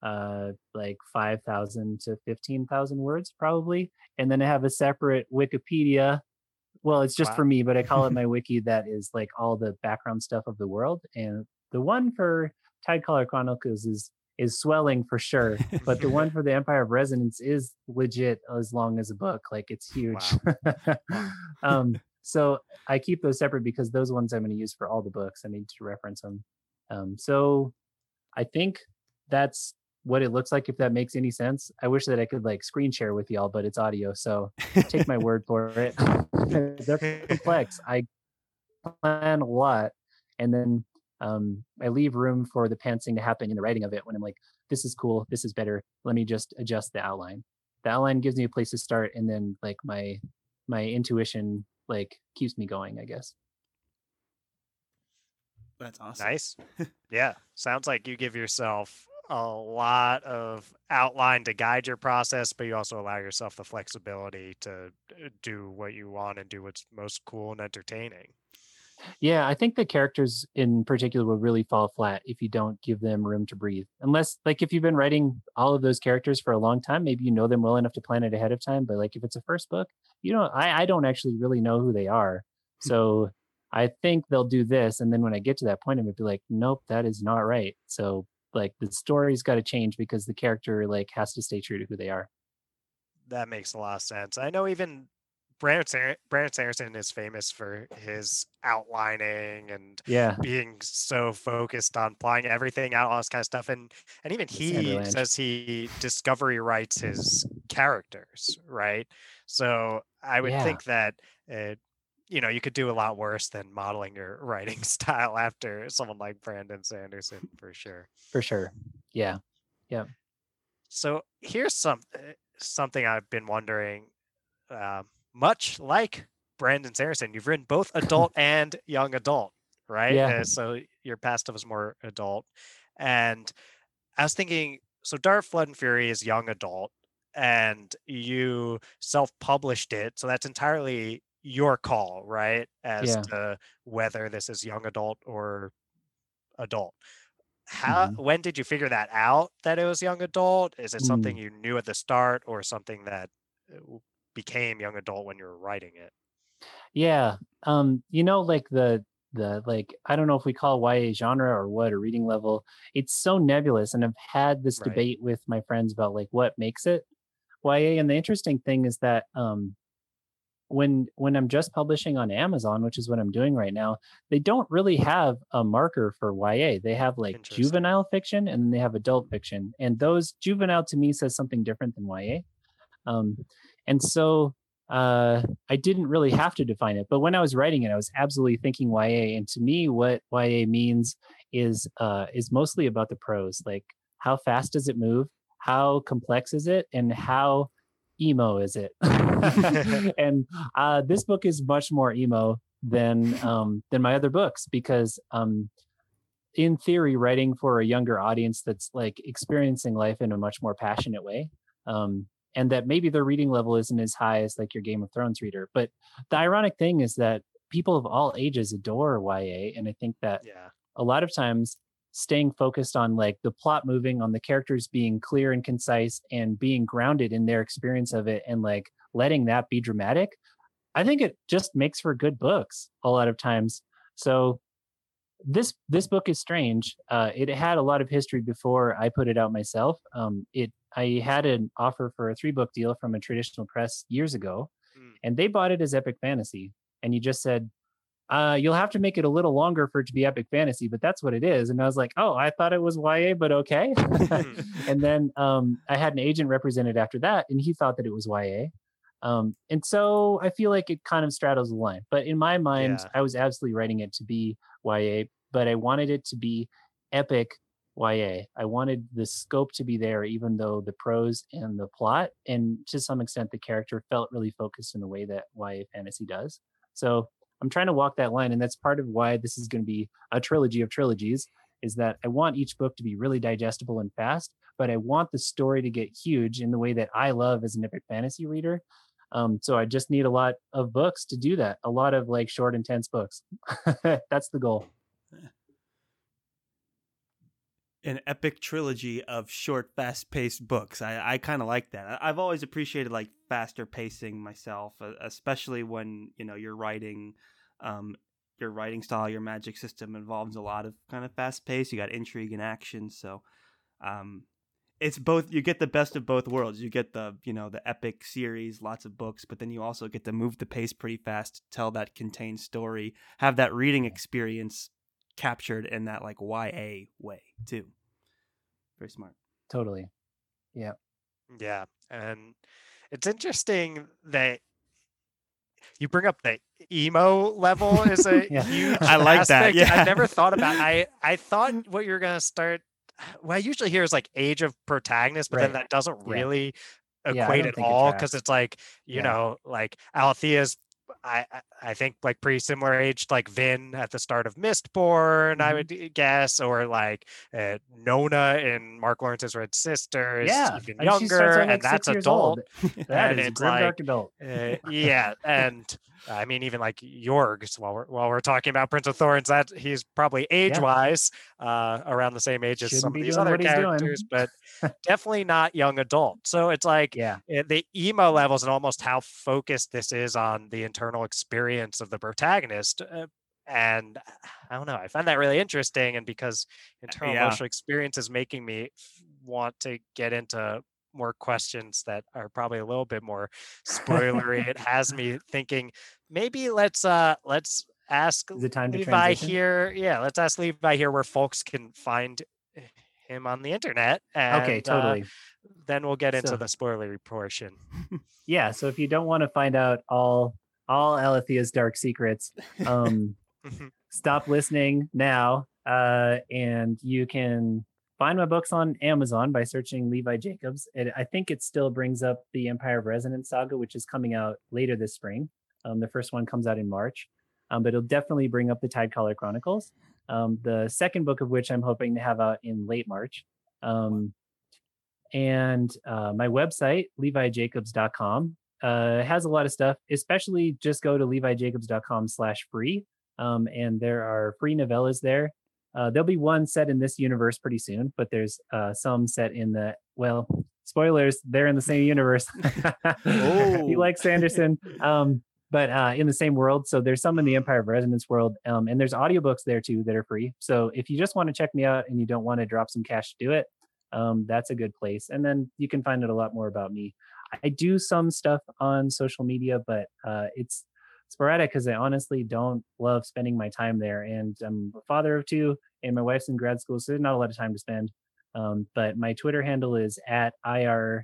uh like 5000 to 15000 words probably and then i have a separate wikipedia well it's just wow. for me but i call it my [LAUGHS] wiki that is like all the background stuff of the world and the one for Tidecaller chronicles is is swelling for sure. But the [LAUGHS] one for the Empire of Resonance is legit as long as a book. Like it's huge. Wow. [LAUGHS] um, so I keep those separate because those ones I'm going to use for all the books. I need to reference them. Um, so I think that's what it looks like if that makes any sense. I wish that I could like screen share with y'all, but it's audio, so take my word for it. [LAUGHS] They're complex. I plan a lot and then um, I leave room for the pantsing to happen in the writing of it when I'm like, this is cool, this is better. Let me just adjust the outline. The outline gives me a place to start, and then like my my intuition like keeps me going, I guess. That's awesome. Nice. [LAUGHS] yeah, sounds like you give yourself a lot of outline to guide your process, but you also allow yourself the flexibility to uh, do what you want and do what's most cool and entertaining. Yeah, I think the characters in particular will really fall flat if you don't give them room to breathe. Unless, like, if you've been writing all of those characters for a long time, maybe you know them well enough to plan it ahead of time. But like, if it's a first book, you know, I, I don't actually really know who they are. Hmm. So I think they'll do this, and then when I get to that point, I'm gonna be like, nope, that is not right. So like, the story's got to change because the character like has to stay true to who they are. That makes a lot of sense. I know even Brandon, Brandon Sanderson is famous for his outlining and yeah being so focused on applying everything out, all this kind of stuff. And and even he says he discovery writes his characters, right? So I would yeah. think that it, you know you could do a lot worse than modeling your [LAUGHS] writing style after someone like Brandon Sanderson for sure. For sure. Yeah. Yeah. So here's some eh, something I've been wondering. Um, much like Brandon Sanderson, you've written both adult [LAUGHS] and young adult, right? Yeah. Uh, so your past stuff is more adult. And I was thinking, so Dark Flood and Fury is young adult, and you self-published it, so that's entirely your call, right? As yeah. to whether this is young adult or adult. How mm-hmm. when did you figure that out that it was young adult? Is it something mm. you knew at the start or something that uh, became young adult when you were writing it. Yeah um you know like the the like i don't know if we call ya genre or what or reading level it's so nebulous and i've had this right. debate with my friends about like what makes it ya and the interesting thing is that um when when i'm just publishing on amazon which is what i'm doing right now they don't really have a marker for ya they have like juvenile fiction and then they have adult fiction and those juvenile to me says something different than ya Um, and so uh, I didn't really have to define it. But when I was writing it, I was absolutely thinking YA. And to me, what YA means is uh, is mostly about the prose. Like how fast does it move? How complex is it? And how emo is it? [LAUGHS] [LAUGHS] and uh, this book is much more emo than um, than my other books because um, in theory, writing for a younger audience that's like experiencing life in a much more passionate way. Um, and that maybe their reading level isn't as high as like your Game of Thrones reader. But the ironic thing is that people of all ages adore YA. And I think that Yeah. a lot of times staying focused on like the plot moving on the characters being clear and concise and being grounded in their experience of it and like letting that be dramatic i think it just makes for good books a lot of times so this this book is strange uh it had a lot of history before i put it out myself um it i had an offer for a three book deal from a traditional press years ago Mm. and they bought it as epic fantasy and you just said uh, you'll have to make it a little longer for it to be epic fantasy, but that's what it is. And I was like, oh, I thought it was YA, but okay. [LAUGHS] and then um, I had an agent represented after that, and he thought that it was YA. Um, and so I feel like it kind of straddles the line. But in my mind, Yeah. I was absolutely writing it to be YA, but I wanted it to be epic YA. I wanted the scope to be there, even though the prose and the plot, and to some extent, the character felt really focused in the way that YA fantasy does. So I'm trying to walk that line, and that's part of why this is going to be a trilogy of trilogies. Is that I want each book to be really digestible and fast, but I want the story to get huge in the way that I love as an epic fantasy reader. Um, so I just need a lot of books to do that. A lot of like short, intense books. [LAUGHS] that's the goal. An epic trilogy of short, fast-paced books. I, I kind of like that. I've always appreciated like faster pacing myself, especially when you know you're writing. Um, your writing style, your magic system involves a lot of kind of fast pace. You got intrigue and action, so um, it's both. You get the best of both worlds. You get the you know the epic series, lots of books, but then you also get to move the pace pretty fast, tell that contained story, have that reading experience captured in that like YA way too. Very smart. Totally. Yeah. Yeah. And it's interesting that you bring up the emo level is a [LAUGHS] Yeah. huge I like that, yeah. I never thought about I I thought [LAUGHS] what you're gonna start what I usually hear is like age of protagonist, but then that doesn't Yeah. really equate don't at all because it's like, you Yeah. know, like Althea's I I- I think like pretty similar age like Vin at the start of Mistborn, I Mhm. would guess, or like uh, Nona in Mark Lawrence's Red Sisters Yeah. even and younger, and like, six that's adult. [LAUGHS] That and is grim like- dark adult. Uh, [LAUGHS] yeah, and I mean, even like Jorgs, while we're while we're talking about Prince of Thorns, that he's probably age wise uh, around the same age as Shouldn't some of these other characters, but [LAUGHS] definitely not young adult. So it's like Yeah. uh, the emo levels and almost how focused this is on the internal experience of the protagonist. Uh, and I don't know, I find that really interesting. And because internal yeah. emotional experience is making me f- want to get into more questions that are probably a little bit more spoilery. it [LAUGHS] has me thinking maybe let's uh let's ask Is it time to Levi transition? here. Yeah, let's ask Levi here where folks can find him on the internet. And, Okay, uh, totally. then we'll get into So- the spoilery portion. [LAUGHS] yeah so if you don't want to find out all all Alethea's dark secrets [LAUGHS] um stop listening now uh and you can find my books on amazon by searching levi jacobs and i think it still brings up the empire of resonance saga which is coming out later this spring. Um the first one comes out in march. Um, but it'll definitely bring up the Tidecaller Chronicles. Um the second book of which i'm hoping to have out in late march. Um and uh, my website levijacobs.com uh, has a lot of stuff especially just go to levijacobs.com slash free. Um, and there are free novellas there uh, there'll be one set in this universe pretty soon but there's uh, some set in the well spoilers they're in the same universe [LAUGHS] Oh. he likes sanderson um, but uh, in the same world so there's some in the empire of resonance world um, and there's audiobooks there too that are free so if you just want to check me out and you don't want to drop some cash to do it um, that's a good place. And then you can find out a lot more about me. I do some stuff on social media, but uh, it's sporadic because I honestly don't love spending my time there. And I'm a father of two, and my wife's in grad school, so there's not a lot of time to spend. Um, but my Twitter handle is at IRL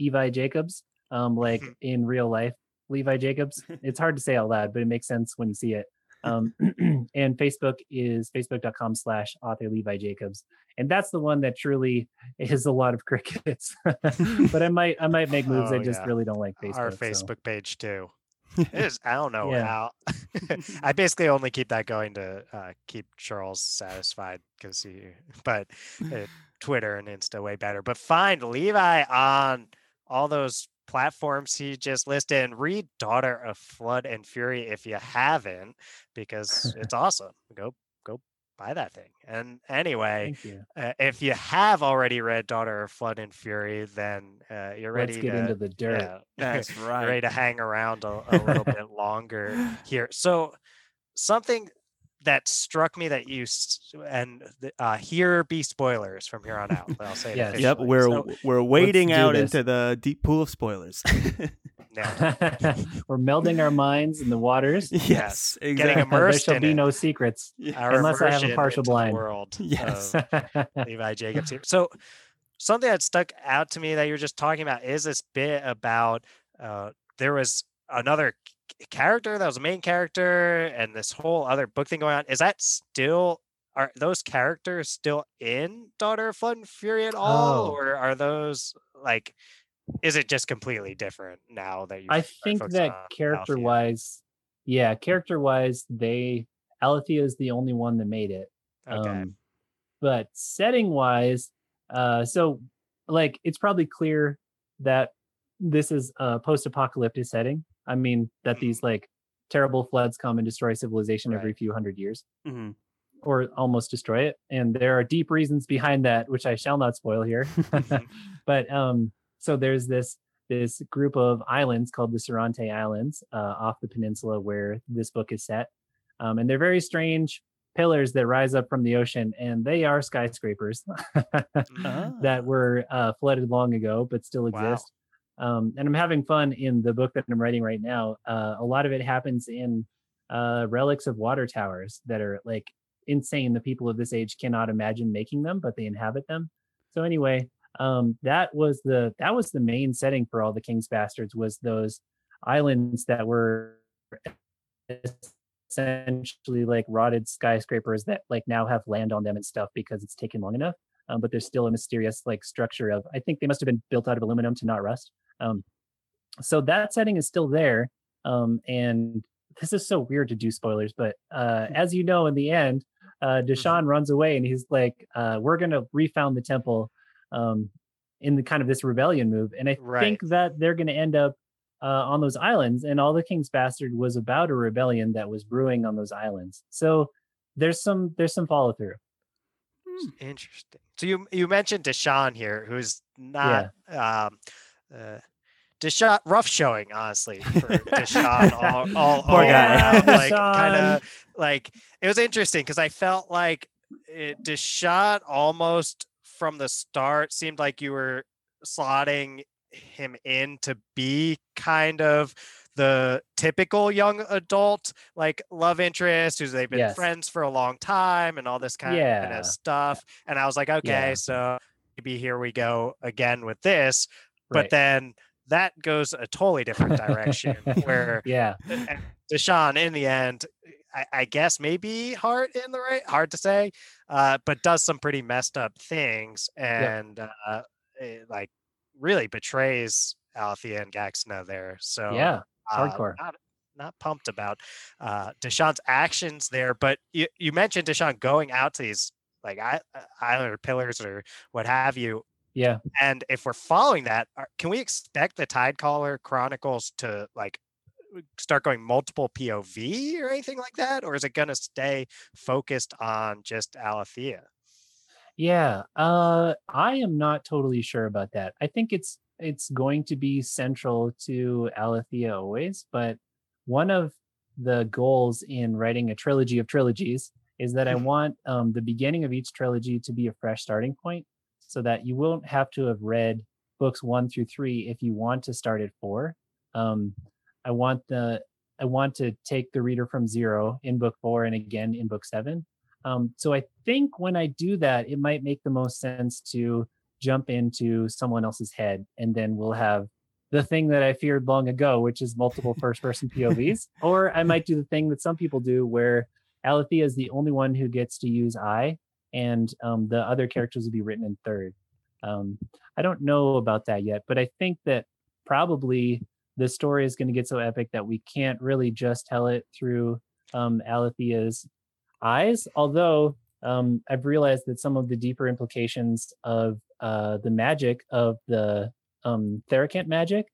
Evi Jacobs, um, like [LAUGHS] in real life, Levi Jacobs. It's hard to say out loud, but it makes sense when you see it. Um, [CLEARS THROAT] and Facebook is facebook.com slash author Levi Jacobs. And that's the one that truly [LAUGHS] is a lot of [LAUGHS] crickets. but I might I might make moves. Oh, I just yeah. really don't like Facebook. Our so- Facebook page too. Is. I don't know Yeah. how. [LAUGHS] I [LAUGHS] basically only keep that going to uh, keep Charles satisfied because he. But uh, Twitter and Insta way better. But find Levi on all those platforms he just listed and read Daughter of Flood and Fury if you haven't, because [LAUGHS] it's awesome. Go buy that thing. And anyway, you. uh, if you have already read Daughter of Flood and Fury, then uh, you're ready Let's get to into the dirt. yeah, [LAUGHS] That's right. ready to hang around a, a little [LAUGHS] bit longer here. So something that struck me that you and uh, here be spoilers from here on out. but I'll say it Yes. Yep, we're So- we're wading out this. into the deep pool of spoilers. [LAUGHS] [LAUGHS] We're melding our minds in the waters. [LAUGHS] yes, getting exactly. there immersed shall in be it. no secrets. our Unless I have a partial blind. world Yes. Levi Jacobs here. So something that stuck out to me that you were just talking about is this bit about uh, there was another c- character that was a main character and this whole other book thing going on. Is that still are those characters still in Daughter of Flood and Fury at all, Oh. or are those like? Is it just completely different now that you? I think that character wise, yeah, character wise, they Alethea is the only one that made it. Okay. Um, but setting wise, uh, so like it's probably clear that this is a post-apocalyptic setting. I mean that these like terrible floods come and destroy civilization every few hundred years, Mhm. or almost destroy it. And there are deep reasons behind that, which I shall not spoil here. [LAUGHS] [LAUGHS] but um, so there's this this group of islands called the Sorrente Islands uh, off the peninsula where this book is set, um, and they're very strange pillars that rise up from the ocean, and they are skyscrapers Ah. [LAUGHS] that were uh, flooded long ago but still exist. Um, and I'm having fun in the book that I'm writing right now. Uh, a lot of it happens in uh, relics of water towers that are like insane. The people of this age cannot imagine making them, but they inhabit them. So anyway, um, that was the that was the main setting for all the King's Bastards was those islands that were essentially like rotted skyscrapers that like now have land on them and stuff because it's taken long enough. Um, but there's still a mysterious like structure of I think they must have been built out of aluminum to not rust. Um, so that setting is still there. Um, and this is so weird to do spoilers, but uh, as you know, in the end, uh, Deshaun runs away and he's like, uh, "We're gonna refound the temple." Um, in the kind of this rebellion move, and I Right. think that they're going to end up uh, on those islands. And all the King's Bastard was about a rebellion that was brewing on those islands. So there's some there's some follow through. Interesting. So you you mentioned Deshaun here, who's not um uh Deshaun rough showing, honestly, for [LAUGHS] Deshaun all, all, Poor all guy. around, like kind of like it was interesting because I felt like it, Deshaun almost from the start seemed like you were slotting him in to be kind of the typical young adult like love interest who's they've been Yes. friends for a long time and all this kind Yeah. of stuff and i was like okay Yeah. so maybe here we go again with this but then that goes a totally different direction [LAUGHS] where yeah, and Deshaun in the end, I, I guess maybe hard in the right, hard to say, uh, but does some pretty messed up things and uh, it, like really betrays Althea and Gaxna there. So yeah, it's uh, hardcore. Not, not pumped about uh, Deshaun's actions there, but you, you mentioned Deshaun going out to these like I, Islander pillars or what have you. Yeah. And if we're following that, can we expect the Tidecaller Chronicles to like start going multiple POV or anything like that, or is it going to stay focused on just Alethea? Yeah, uh, I am not totally sure about that. I think it's it's going to be central to Alethea always, but one of the goals in writing a trilogy of trilogies is that I Mhm. want um, the beginning of each trilogy to be a fresh starting point, so that you won't have to have read books one through three if you want to start at four. Um, I want the I want to take the reader from zero in book four and again in book seven. Um, so I think when I do that, it might make the most sense to jump into someone else's head, and then we'll have the thing that I feared long ago, which is multiple [LAUGHS] first person POVs. or I might do the thing that some people do where Alethea is the only one who gets to use I, and um, the other characters will be written in third. Um, I don't know about that yet, but I think that probably the story is going to get so epic that we can't really just tell it through um, Alethea's eyes. Although um, I've realized that some of the deeper implications of uh, the magic of the um, Therakent magic.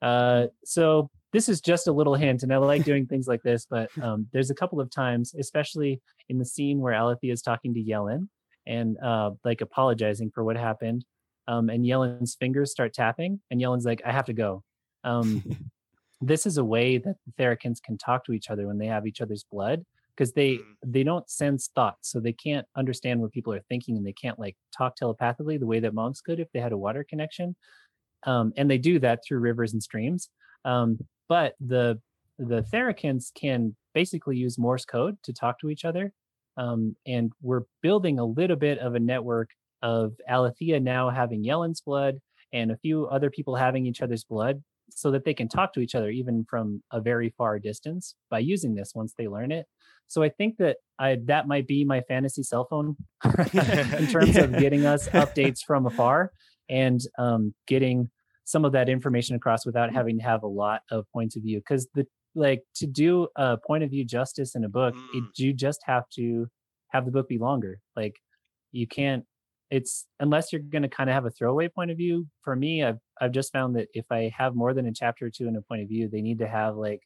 Uh, so this is just a little hint, and I like [LAUGHS] doing things like this. But um, there's a couple of times, especially in the scene where Alethea is talking to Yellen and uh, like apologizing for what happened. Um, and Yellen's fingers start tapping, and Yellen's like, "I have to go." Um, [LAUGHS] this is a way that the Therakins can talk to each other when they have each other's blood, because they Mm. they don't sense thoughts, so they can't understand what people are thinking, and they can't like talk telepathically the way that monks could if they had a water connection. Um, and they do that through rivers and streams. But the the Therakins can basically use Morse code to talk to each other. Um, and we're building a little bit of a network of Alethea now having Yellen's blood and a few other people having each other's blood so that they can talk to each other even from a very far distance by using this once they learn it. So I think that I that might be my fantasy cell phone [LAUGHS] in terms of [LAUGHS] getting us updates from afar and um, getting some of that information across without having to have a lot of points of view. Because the like to do a point of view justice in a book, it, Mm. you just have to have the book be longer. Like you can't. It's unless you're going to kind of have a throwaway point of view. For me, I've I've just found that if I have more than a chapter or two in a point of view, they need to have like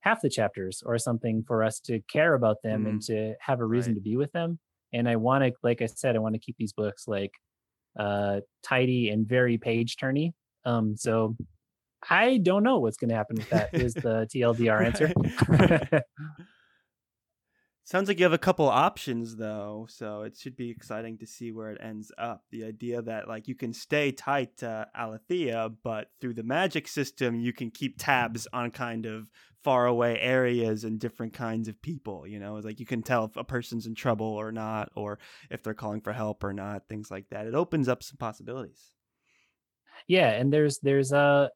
half the chapters or something for us to care about them and to have a reason Right. to be with them. And I want to, like I said, I want to keep these books like uh tidy and very page turny. Um, so I don't know what's going to happen with that. Is the [LAUGHS] TLDR answer? [LAUGHS] Sounds like you have a couple options though, so it should be exciting to see where it ends up. The idea that like you can stay tight to Alethea, but through the magic system you can keep tabs on kind of faraway areas and different kinds of people. You know, it's like you can tell if a person's in trouble or not, or if they're calling for help or not, things like that. It opens up some possibilities. Yeah, and there's there's uh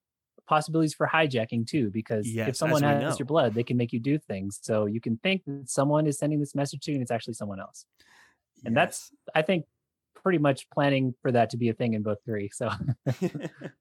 possibilities for hijacking too, because Yes, if someone has know. your blood, they can make you do things. So you can think that someone is sending this message to you, and it's actually someone else. And that's I think pretty much planning for that to be a thing in book three. So [LAUGHS]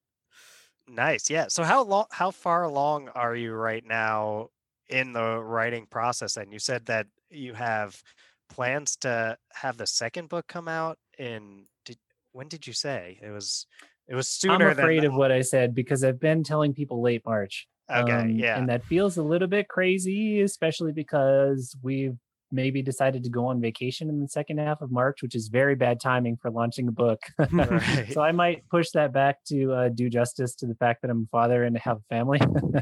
Nice. Yeah. So how long how far along are you right now in the writing process? And you said that you have plans to have the second book come out in did, when did you say? It was it was sooner I'm afraid than of what I said because I've been telling people late March. Okay, Um, yeah. And that feels a little bit crazy, especially because we've maybe decided to go on vacation in the second half of March, which is very bad timing for launching a book. [LAUGHS] [LAUGHS] Right. so I might push that back to uh, do justice to the fact that I'm a father and have a family.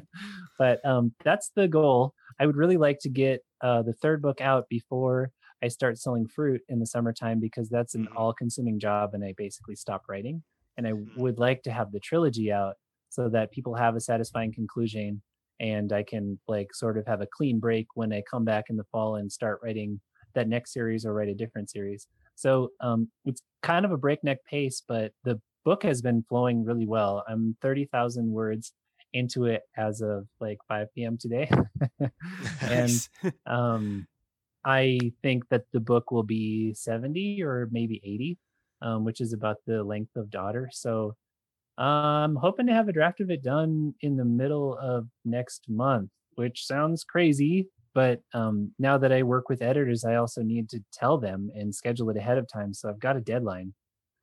[LAUGHS] but um, that's the goal. I would really like to get uh, the third book out before I start selling fruit in the summertime because that's an Mhm. all consuming job and I basically stop writing. And I Mhm. would like to have the trilogy out so that people have a satisfying conclusion and I can like sort of have a clean break when I come back in the fall and start writing that next series or write a different series. So um, it's kind of a breakneck pace, but the book has been flowing really well. I'm 30,000 words into it as of like 5 p.m. today. [LAUGHS] [LAUGHS] and [LAUGHS] um, I think that the book will be 70 or maybe 80, um, which is about the length of Daughter. So I'm hoping to have a draft of it done in the middle of next month, which sounds crazy. But um, now that I work with editors, I also need to tell them and schedule it ahead of time. So I've got a deadline,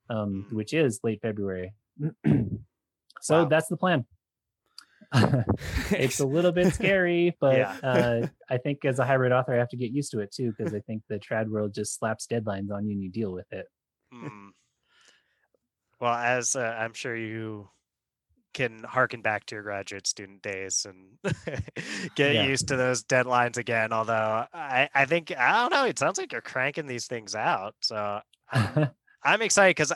um, Mm. which is late February. [CLEARS THROAT] so Wow. that's the plan. [LAUGHS] it's a little bit [LAUGHS] scary, but Yeah. uh, [LAUGHS] I think as a hybrid author, I have to get used to it too, because I think the trad world just slaps deadlines on you and you deal with it. Mm. Well, as uh, I'm sure you can harken back to your graduate student days and [LAUGHS] get Yeah. used to those deadlines again. Although I, I think I don't know, it sounds like you're cranking these things out. So I'm, [LAUGHS] I'm excited because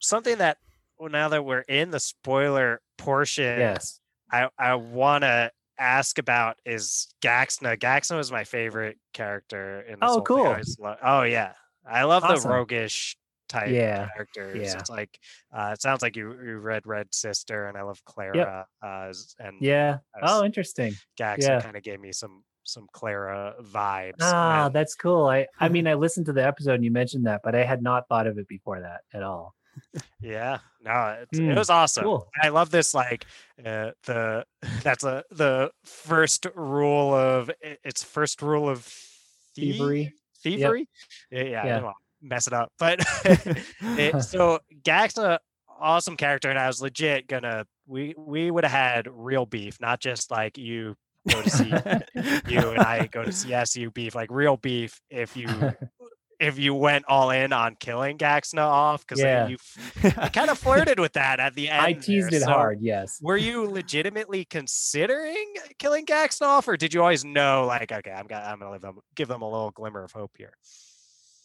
something that well, now that we're in the spoiler portion, yes. I I want to ask about is Gaxna. Gaxna was my favorite character in this Oh, whole thing. I cool. lo- oh yeah, I love Awesome. the roguish type Yeah, characters. yeah. It's like uh, it sounds like you you read Red Sister, and I love Clera. Uh, and Yeah. Oh, interesting. Gaxna yeah. kind of gave me some some Clera vibes. Ah, and- that's cool. I I [LAUGHS] mean, I listened to the episode and you mentioned that, but I had not thought of it before that at all. Yeah, no, it's, Mm, it was awesome. cool. I love this. Like uh, the [LAUGHS] that's a the first rule of it's first rule of thie- Thievery. Thievery. Yeah, yeah. Yeah. wanna mess it up, [LAUGHS] but [LAUGHS] it, so Gak's a awesome character, and I was legit gonna we we would have had real beef, not just like you go to see [LAUGHS] you and I go to CSU beef, like real beef. If you if you went all in on killing Gaxna off, because Yeah. you kind of flirted with that at the end. I teased there, it so hard. Yes. Were you legitimately considering killing Gaxna off, or did you always know, like, okay, I'm gonna, I'm gonna them, give them a little glimmer of hope here?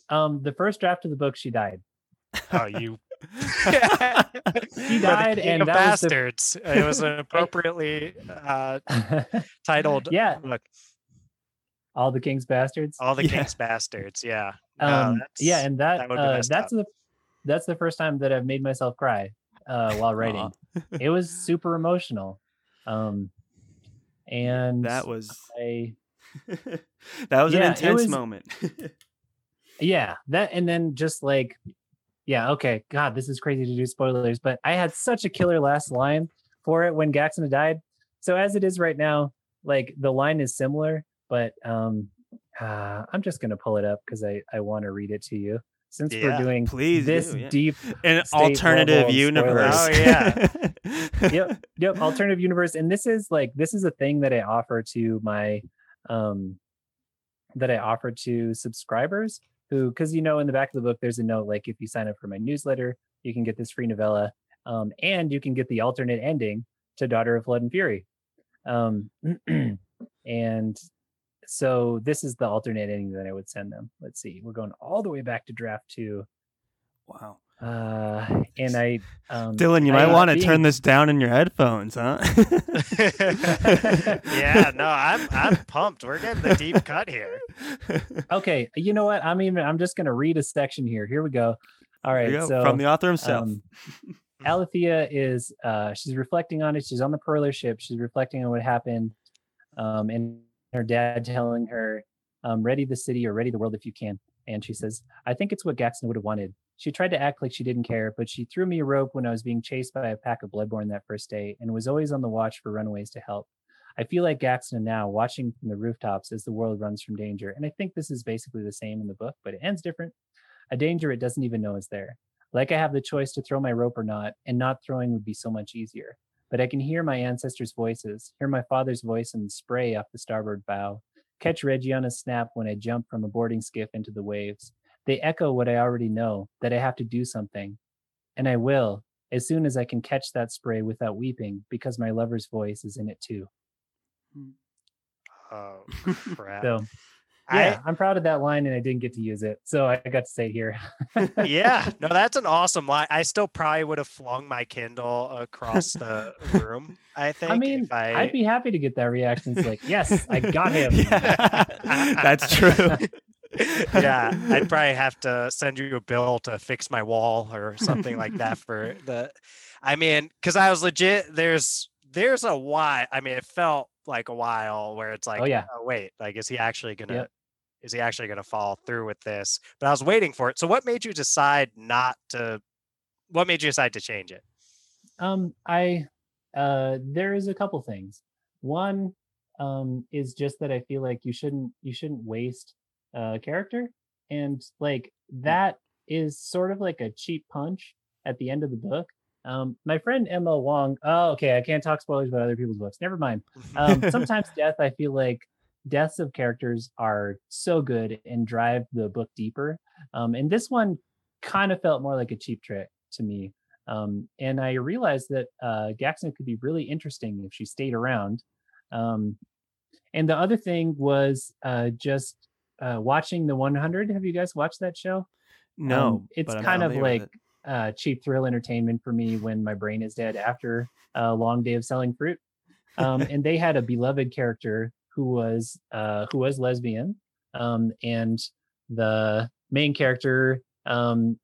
Um, the first draft of the book, she died. Oh, you. [LAUGHS] [LAUGHS] She died, king and of that was the- bastards. It was an [LAUGHS] appropriately uh, titled yeah, book. all the king's bastards. All the Yeah. king's bastards. Yeah. No, um, yeah, and that, that would've been uh, messed that's the that's the first time that I've made myself cry uh, while writing. It was super emotional. Um, and that was I that was Yeah, an intense was- moment. Yeah that and then just like yeah okay god this is crazy to do spoilers but i had such a killer last line for it when Gaxna died so as it is right now like the line is similar but um uh, i'm just gonna pull it up because i i want to read it to you since Yeah, we're doing Please this do, yeah. deep An alternative universe. Oh, yeah. [LAUGHS] yep yep alternative universe and this is like this is a thing that i offer to my um that i offer to subscribers who because you know in the back of the book there's a note like if you sign up for my newsletter you can get this free novella um and you can get the alternate ending to daughter of flood and fury. Um [CLEARS THROAT] and so this is the alternate ending that i would send them. Let's see we're going all the way back to draft two. Wow. Uh and i um Dylan, you I, might want to being- turn this down in your headphones, huh? [LAUGHS] yeah, no, I'm I'm pumped. We're getting the deep cut here. [LAUGHS] Okay, you know what? I'm even. I'm just gonna read a section here. Here we go. All There right, you go, so from the author himself. um, [LAUGHS] Alethea is uh, she's reflecting on it. She's on the Perler ship. She's reflecting on what happened, um, and her dad telling her, um, "Ready the city or ready the world if you can." And she says, "I think it's what Gaxna would have wanted." She tried to act like she didn't care, but she threw me a rope when I was being chased by a pack of Bloodborne that first day, and was always on the watch for runaways to help. I feel like Gaxna now, watching from the rooftops as the world runs from danger. And I think this is basically the same in the book, but it ends different. A danger it doesn't even know is there. Like I have the choice to throw my rope or not, and not throwing would be so much easier. But I can hear my ancestors' voices, hear my father's voice in the spray off the starboard bow, catch Reggie on a snap when I jump from a boarding skiff into the waves. They echo what I already know that I have to do something. And I will, as soon as I can catch that spray without weeping, because my lover's voice is in it too. Mm. Oh [LAUGHS] crap! So, yeah, I'm proud of that line and I didn't get to use it. So I got to say it here. [LAUGHS] yeah, no, [LAUGHS] that's an awesome line. I still probably would have flung my Kindle across the room. I think. I mean, I, I'd be happy to get that reaction. It's like, yes, I got him. Yeah, that's true. Yeah, I'd probably have to send you a bill to fix my wall or something like that for the. I mean, because I was legit. There's there's a why. I mean, it felt like a while where it's like, Oh, yeah. oh wait, like is he actually gonna? Yep. Is he actually gonna follow through with this? But I was waiting for it. So what made you decide not to? What made you decide to change it? Um, I uh there is a couple things. One um is just that I feel like you shouldn't you shouldn't waste a character. And like that is sort of like a cheap punch at the end of the book. Um my friend Emma Wong, oh okay, I can't talk spoilers about other people's books. Never mind. Um [LAUGHS] sometimes death, I feel like deaths of characters are so good and drive the book deeper. Um and this one kind of felt more like a cheap trick to me. Um, and I realized that uh, Gaxna could be really interesting if she stayed around. Um, and the other thing was uh, just uh, watching the 100. Have you guys watched that show? no, Um, it's kind of like uh, cheap thrill entertainment for me when my brain is dead after a long day of selling fruit. Um, [LAUGHS] and they had a beloved character who was uh, who was lesbian, um, and the main character um,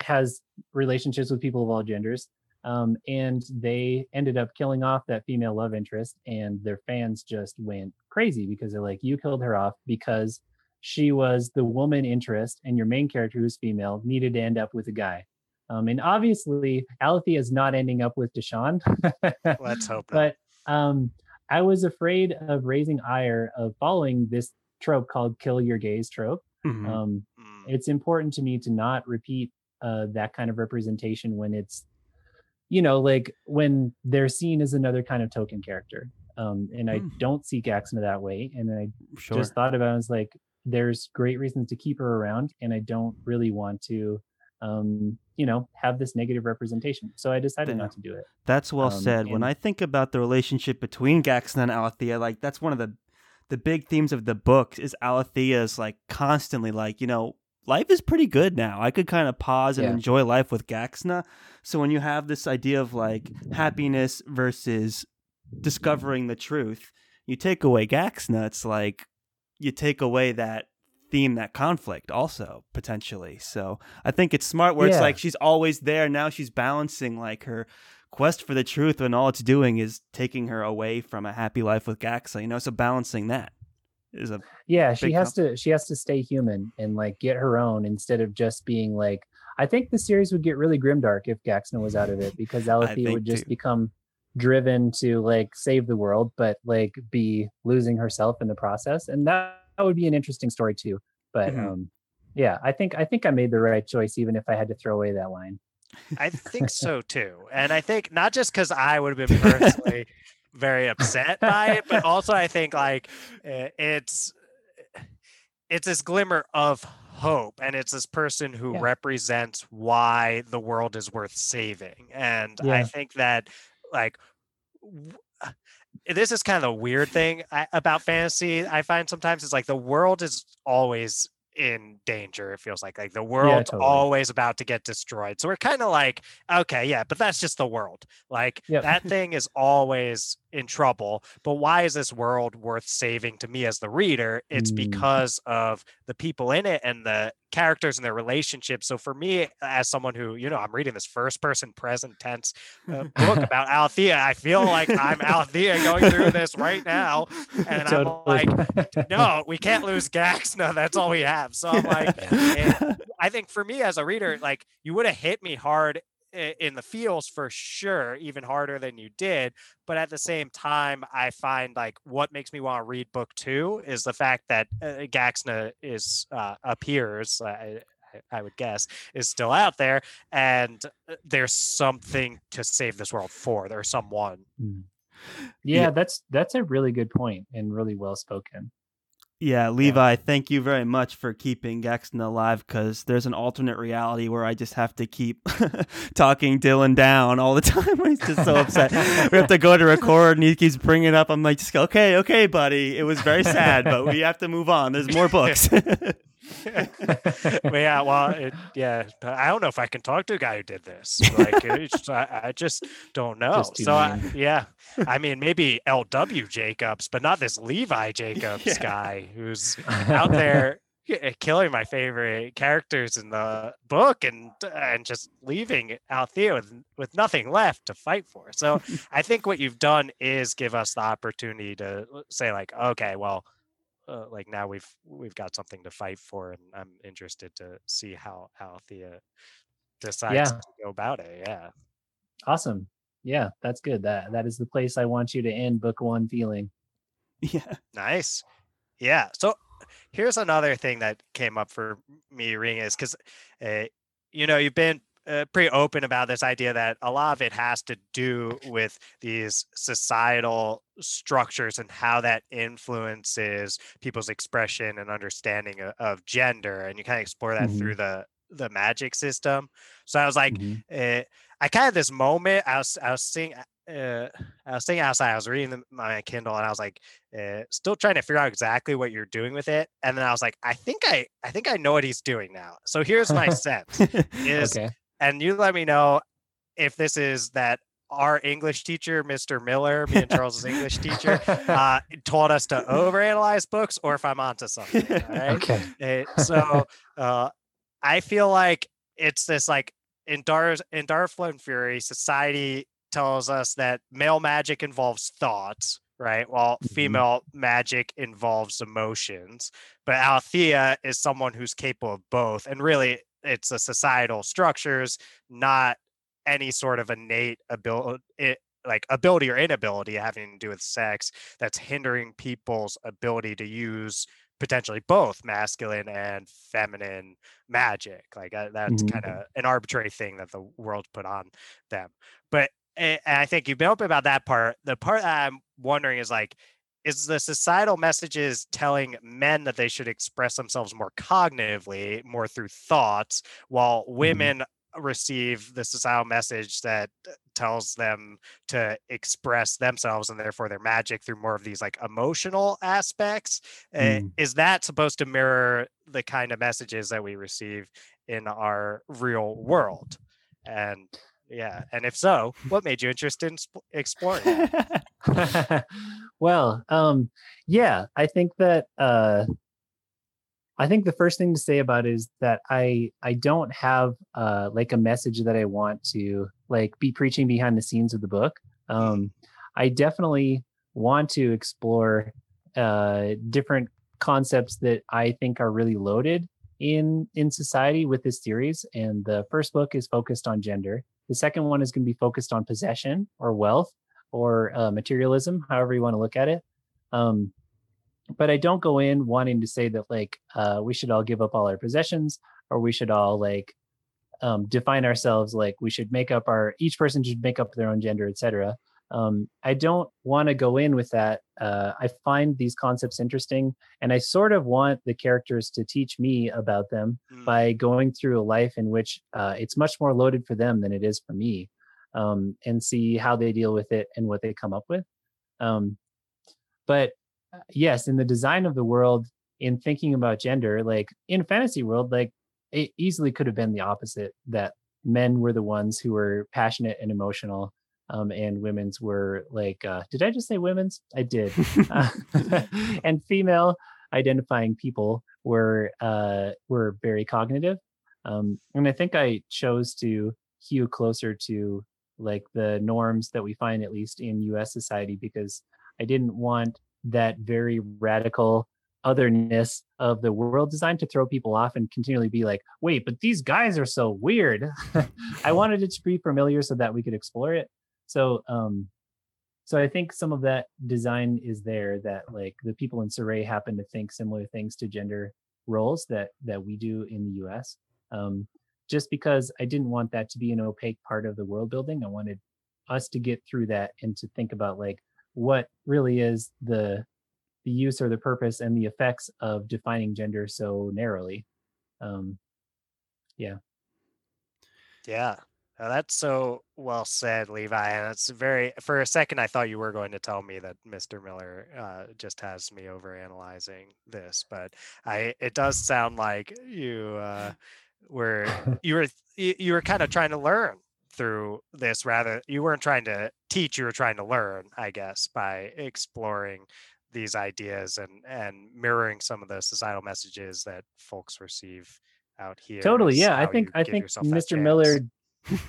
has relationships with people of all genders. Um, and they ended up killing off that female love interest, and their fans just went crazy because they're like, "You killed her off because she was the woman interest, and your main character, who's female, needed to end up with a guy." Um, and obviously, Alethea is not ending up with Deshaun. [LAUGHS] Let's hope. But um, I was afraid of raising ire of following this trope called "kill your gays" trope. Mhm. Um, Mm, it's important to me to not repeat uh, that kind of representation when it's you know like when they're seen as another kind of token character um, and i Hmm. don't see Gaxna that way and i sure. just thought about it I was like there's great reasons to keep her around and i don't really want to um, you know have this negative representation so i decided Yeah. not to do it That's well Um, said. When I think about the relationship between Gaxna and Alethea, like that's one of the the big themes of the book is Alethea's like constantly like, you know, life is pretty good now. I could kind of pause and Yeah. enjoy life with Gaxna. So when you have this idea of like happiness versus discovering the truth, you take away Gaxna, it's like you take away that theme, that conflict also potentially. So I think it's smart where it's like she's always there. Now she's balancing like her quest for the truth when all it's doing is taking her away from a happy life with Gaxna, you know, so balancing that is a yeah she has to she has to stay human and like get her own instead of just being like i think the series would get really grimdark if Gaxna was out of it because alethea would just too. become driven to like save the world but like be losing herself in the process and that, that would be an interesting story too but Mhm. um yeah i think i think i made the right choice even if i had to throw away that line I think so [LAUGHS] too, and I think not just because I would have been personally very upset by it, but also I think like it's it's this glimmer of hope, and it's this person who Yeah. represents why the world is worth saving, and I think that like. uh, This is kind of the weird thing I, about fantasy. I find sometimes it's like the world is always in danger. It feels like like the world's totally. always about to get destroyed. So we're kind of like, okay, yeah, but that's just the world. Like Yep. that thing is always in trouble. But why is this world worth saving to me as the reader? It's Mm. because of the people in it and the characters and their relationships. So for me, as someone who, you know, I'm reading this first person present tense uh, [LAUGHS] book about Althea, I feel like I'm Althea going through this right now. And I'm like, no, [LAUGHS] we can't lose Gaxna. That's all we have. So I'm like, [LAUGHS] I think for me as a reader, like you would have hit me hard in the feels for sure, even harder than you did. But at the same time, I find like what makes me want to read book two is the fact that uh, Gaxna is uh, appears. I, I- would guess is still out there, and uh, there's something to save this world for. There's someone. Mm. Yeah. yeah that's that's a really good point and really well spoken Yeah, Levi, thank you very much for keeping Gaxna alive because there's an alternate reality where I just have to keep [LAUGHS] talking Dylan down all the [LAUGHS] time. He's just so upset. we have to go to record and he keeps bringing it up. I'm like, just okay, okay, buddy. It was very sad, but we have to move on. There's more books. [LAUGHS] [LAUGHS] but yeah, well, it, yeah, I don't know if I can talk to a guy who did this. Like, just- I, I just don't know. Just so, I, yeah, [LAUGHS] I mean, maybe L.W. Jacobs, but not this Levi Jacobs Yeah. guy who's out there killing my favorite characters in the book and and just leaving Althea with with nothing left to fight for. So [LAUGHS] I think what you've done is give us the opportunity to say like, okay, well, uh, like now we've we've got something to fight for, and I'm interested to see how Althea decides Yeah. to go about it. Yeah. awesome yeah that's good that that is the place i want you to end book one feeling [LAUGHS] yeah. Nice. Yeah. So here's another thing that came up for me reading is because, uh, you know, you've been uh, pretty open about this idea that a lot of it has to do with these societal structures and how that influences people's expression and understanding of, of gender. And you kind of explore that Mhm. through the the magic system. So I was like, Mhm. uh, I kind of this moment I was I was seeing uh, I was sitting outside. I was reading the, my Kindle, and I was like, uh, still trying to figure out exactly what you're doing with it. And then I was like, I think I I think I know what he's doing now. So here's my sense: [LAUGHS] is okay and you let me know if this is that our English teacher, Mr. Miller, me and Charles's English teacher, [LAUGHS] uh, taught us to overanalyze books, or if I'm onto something. [LAUGHS] Right. okay Eh, [LAUGHS] so uh, I feel like it's this like in Dar in Darflow and Fury, society tells us that male magic involves thoughts, right? While Mhm. female magic involves emotions. But Althea is someone who's capable of both. And really, it's the societal structures, not any sort of innate ability, like ability or inability having to do with sex that's hindering people's ability to use potentially both masculine and feminine magic. Like uh, that's Mhm. kind of an arbitrary thing that the world put on them. But and and I think you've been open about that part. The part I'm wondering is like, is the societal messages telling men that they should express themselves more cognitively, more through thoughts, while women receive the societal message that uh, tells them to express themselves and therefore their magic through more of these like emotional aspects? Uh, Mm. is that supposed to mirror the kind of messages that we receive in our real world? And yeah, and if so, what made you interested in exploring that? [LAUGHS] [LAUGHS] well, um, yeah, I think that uh, I think the first thing to say about it is that I I don't have uh, like a message that I want to like be preaching behind the scenes of the book. Um, I definitely want to explore uh, different concepts that I think are really loaded in in society with this series. And the first book is focused on gender. The second one is going to be focused on possession or wealth or uh, materialism, however you want to look at it. Um, but I don't go in wanting to say that like uh, we should all give up all our possessions or we should all like um, define ourselves like we should make up our each person should make up their own gender, etc. Um, I don't want to go in with that. Uh, I find these concepts interesting, and I sort of want the characters to teach me about them Mm, by going through a life in which uh, it's much more loaded for them than it is for me um, and see how they deal with it and what they come up with um, but uh, yes in the design of the world in thinking about gender like in fantasy world like it easily could have been the opposite that men were the ones who were passionate and emotional um, and women's were like uh, did i just say women's? I did. [LAUGHS] Uh, [LAUGHS] and female identifying people were uh, were very cognitive, um, and I think I chose to hew closer to like the norms that we find at least in U.S. society because I didn't want that very radical otherness of the world design to throw people off and continually be like, wait, but these guys are so weird. [LAUGHS] I [LAUGHS] wanted it to be familiar so that we could explore it. So um so I think some of that design is there that like the people in Surrey happen to think similar things to gender roles that that we do in the US. Um, just because I didn't want that to be an opaque part of the world building. I wanted us to get through that and to think about like what really is the the use or the purpose and the effects of defining gender so narrowly. Um, Yeah. Now, that's so well said, Levi. And it's very, for a second, I thought you were going to tell me that Mr. Miller uh, just has me over analyzing this, but I, it does sound like you uh, were, [LAUGHS] you were, you, you were kind of trying to learn through this rather, you weren't trying to teach, you were trying to learn, I guess, by exploring these ideas and, and mirroring some of the societal messages that folks receive out here. totally yeah i think i think mr miller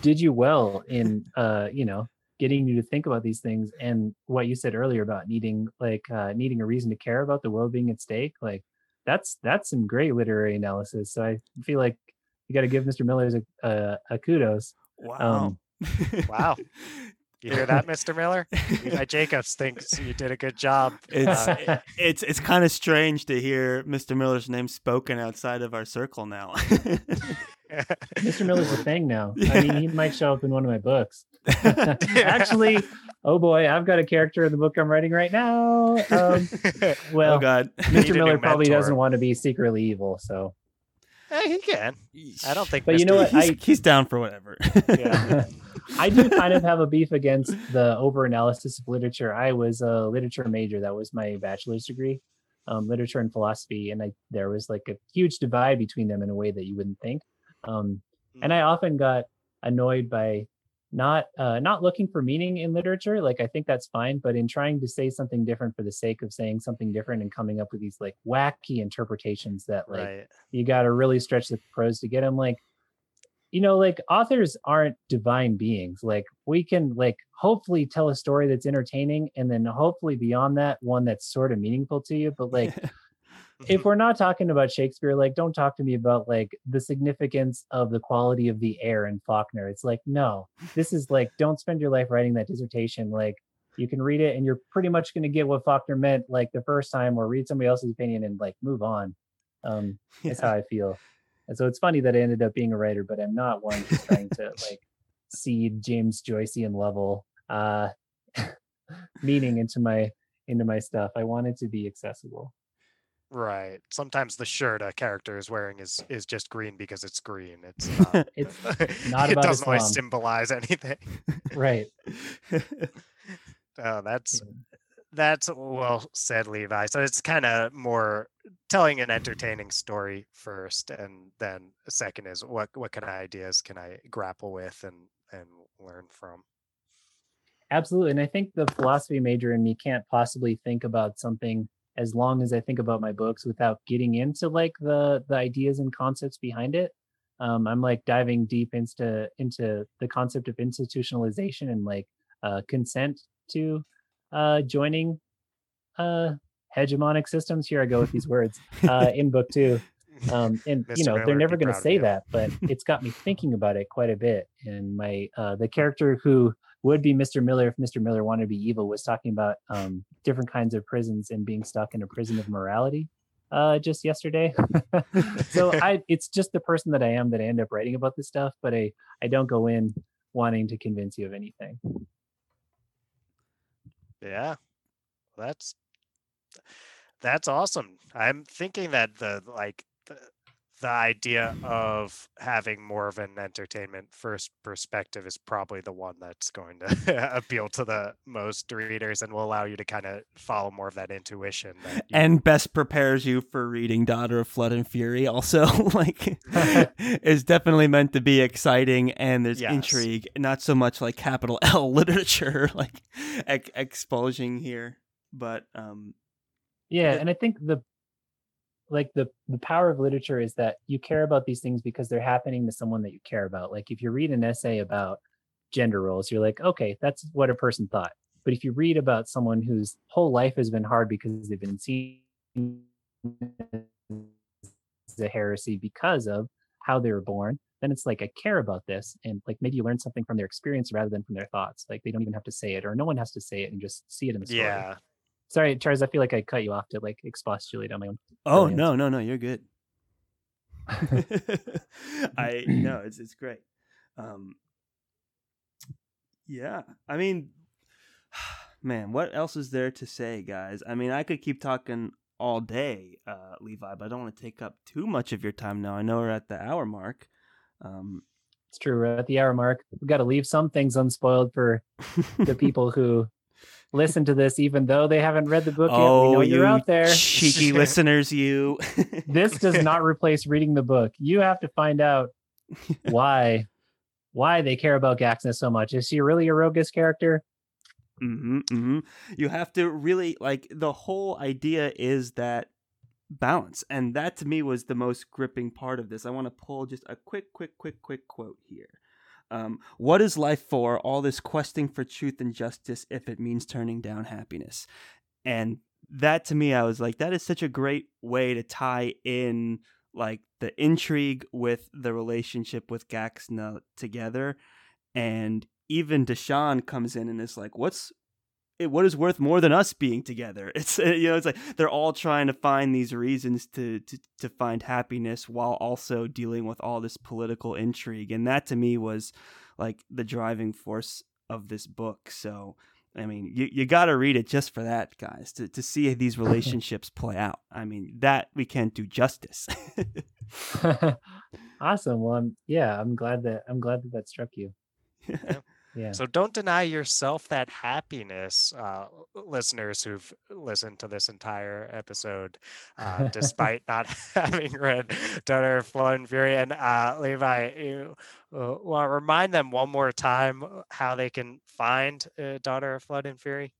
did you well in uh you know getting you to think about these things and what you said earlier about needing like uh needing a reason to care about the world being at stake like that's that's some great literary analysis so i feel like you got to give mr miller's a, a, a kudos wow. Um, [LAUGHS] Wow. You hear that, Mr. Miller? Levi Jacobs thinks you did a good job. It's Uh, it's it's kind of strange to hear Mr. Miller's name spoken outside of our circle now. [LAUGHS] mr miller's a thing now i mean he might show up in one of my books [LAUGHS] actually oh boy i've got a character in the book i'm writing right now um, well oh God, mr miller probably mentor. doesn't want to be secretly evil so Eh, he can. I don't think. But you know what? He's, I- he's down for whatever. Yeah. [LAUGHS] I do kind of have a beef against the over analysis of literature. I was a literature major. That was my bachelor's degree, um, literature and philosophy. And I, there was like a huge divide between them in a way that you wouldn't think. Um, and I often got annoyed by not uh, not looking for meaning in literature. Like I think that's fine, but in trying to say something different for the sake of saying something different and coming up with these like wacky interpretations that like right. you got to really stretch the prose to get them like you know like authors aren't divine beings like we can like hopefully tell a story that's entertaining and then hopefully beyond that one that's sort of meaningful to you but like [LAUGHS] if we're not talking about shakespeare like don't talk to me about like the significance of the quality of the air in faulkner. It's like no. This is like don't spend your life writing that dissertation. Like you can read it and you're pretty much going to get what faulkner meant like the first time or read somebody else's opinion and like move on. Um [LAUGHS] that's how i feel. And so it's funny that I ended up being a writer, but I'm not one just trying to like seed James Joycean level uh [LAUGHS] meaning into my into my stuff. I want it to be accessible. Right. Sometimes the shirt a character is wearing is is just green because it's green. It's [LAUGHS] not. It's [LAUGHS] not it doesn't always symbolize anything. [LAUGHS] right. Oh, that's that's well said, Levi. So it's kind of more telling an entertaining story first, and then second is what what kind of ideas can I grapple with and and learn from. Absolutely. And I think the philosophy major in me can't possibly think about something as long as I think about my books without getting into like the the ideas and concepts behind it. Um, I'm like diving deep into into the concept of institutionalization and like uh, consent to uh, joining uh, hegemonic systems. Here I go with these [LAUGHS] words uh, in book two. Um, and you know Miller they're never going to say that, but it's got me thinking about it quite a bit. And my uh, the character who would be Mr. Miller if Mr. Miller wanted to be evil was talking about um, different kinds of prisons and being stuck in a prison of morality uh, just yesterday. [LAUGHS] so I it's just the person that I am that I end up writing about this stuff, but I I don't go in wanting to convince you of anything. Yeah, that's that's awesome. I'm thinking that the like the, the idea of having more of an entertainment first perspective is probably the one that's going to [LAUGHS] appeal to the most readers and will allow you to kind of follow more of that intuition. That you- and best prepares you for reading Daughter of Flood and Fury. Also, [LAUGHS] like, [LAUGHS] is definitely meant to be exciting, and there's Yes. intrigue, not so much like capital L literature, like ex- exposing here, but um, Yeah, and I think the like the the power of literature is that you mm. care about these things because they're happening to someone that you care about. Like if you read an essay about gender roles, you're like, okay, that's what a person thought. But if you read about someone whose whole life has been hard because they've been seen as a heresy because of how they were born, then it's like I care about this, and like maybe you learn something from their experience rather than from their thoughts. Like they don't even have to say it, or no one has to say it, and just see it in the story. yeah, Sorry, Charles. I feel like I cut you off to like expostulate on my own. oh no, no, no, you're good. [LAUGHS] [LAUGHS] I no, it's it's great. Um, yeah, I mean, [SIGHS] man, what else is there to say, guys? I mean, I could keep talking all day, uh, Levi, but I don't want to take up too much of your time now. I know we're at the hour mark. Um, It's true. We're at the hour mark. We've got to leave some things unspoiled for the [LAUGHS] people who listen to this, even though they haven't read the book yet. We oh, know you you're out there. cheeky [LAUGHS] listeners, you. This does [LAUGHS] not replace reading the book. You have to find out [LAUGHS] why why they care about Gaxna so much. Is she really a Rogus character? hmm hmm You have to really like the whole idea is that balance, and that to me was the most gripping part of this. I want to pull just a quick, quick, quick, quick quote here. Um, what is life for? All this questing for truth and justice if it means turning down happiness, and that to me, I was like, that is such a great way to tie in like the intrigue with the relationship with Gaxna together, and even Deshaun comes in and is like, "What's it, what is worth more than us being together?" [LAUGHS] It's uh, you know, it's like they're all trying to find these reasons to to to find happiness while also dealing with all this political intrigue, and that to me was like the driving force of this book. So. I mean, you, you got to read it just for that, guys, to, to see these [LAUGHS] relationships play out. I mean, that we can't do justice. [LAUGHS] awesome. Well, I'm, yeah, I'm glad that I'm glad that that struck you. Yeah. So don't deny yourself that happiness, uh, listeners who've listened to this entire episode, uh, [LAUGHS] despite not [LAUGHS] having read Daughter of Flood and Fury. And uh, Levi, you uh, want to remind them one more time uh, how they can find uh, Daughter of Flood and Fury?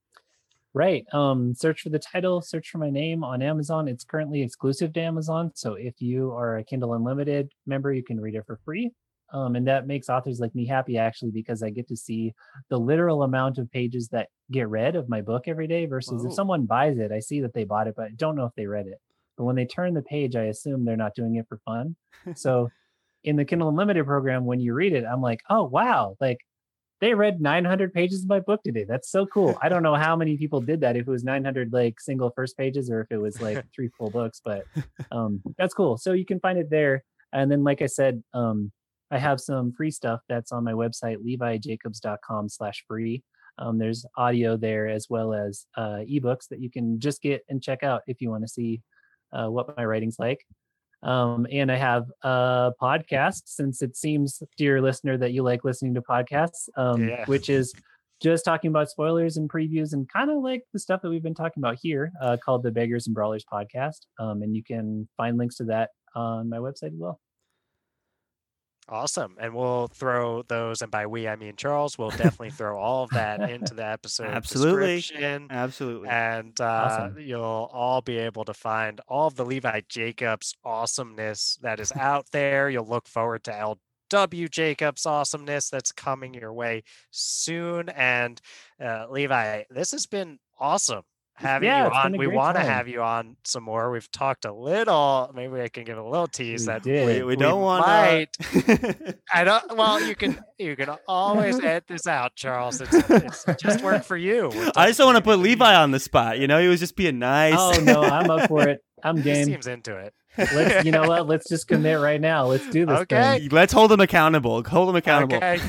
Right. Um, search for the title, search for my name on Amazon. It's currently exclusive to Amazon. So if you are a Kindle Unlimited member, you can read it for free. Um, and that makes authors like me happy actually because I get to see the literal amount of pages that get read of my book every day versus Whoa. if someone buys it, I see that they bought it, but I don't know if they read it. But when they turn the page, I assume they're not doing it for fun. [LAUGHS] so in the Kindle Unlimited program, when you read it, I'm like, oh wow, like they read 900 pages of my book today. That's so cool. I don't know how many people did that. If it was 900 like single first pages, or if it was like [LAUGHS] three full books, but um, that's cool. So you can find it there. And then, like I said, um, I have some free stuff that's on my website, levijacobs.com slash free. Um, there's audio there as well as uh, ebooks that you can just get and check out if you want to see uh, what my writing's like. Um, and I have a podcast since it seems, dear listener, that you like listening to podcasts, um, Yeah. which is just talking about spoilers and previews and kind of like the stuff that we've been talking about here, uh, called the Beggars and Brawlers podcast. Um, and you can find links to that on my website as well. Awesome. And we'll throw those, and by we, I mean Charles, we'll definitely throw all of that into the [LAUGHS] episode Absolutely. description. Absolutely. And uh, Awesome. you'll all be able to find all of the Levi Jacobs awesomeness that is out there. You'll look forward to L.W. Jacobs awesomeness that's coming your way soon. And uh, Levi, this has been awesome having Yeah, you on. We great want to have you on some more. We've talked a little. Maybe I can give a little tease We that did. we, we don't want might to. [LAUGHS] I don't. Well, you can you can always [LAUGHS] edit this out, Charles. It's, it's just work for you. I just don't want to put. Levi on the spot. You know, he was just being nice. Oh no, I'm up for it. [LAUGHS] I'm He game. seems into it. Let's, you know what? Let's just commit right now. Let's do this. Okay. thing. Let's hold him accountable. Hold him accountable. Okay.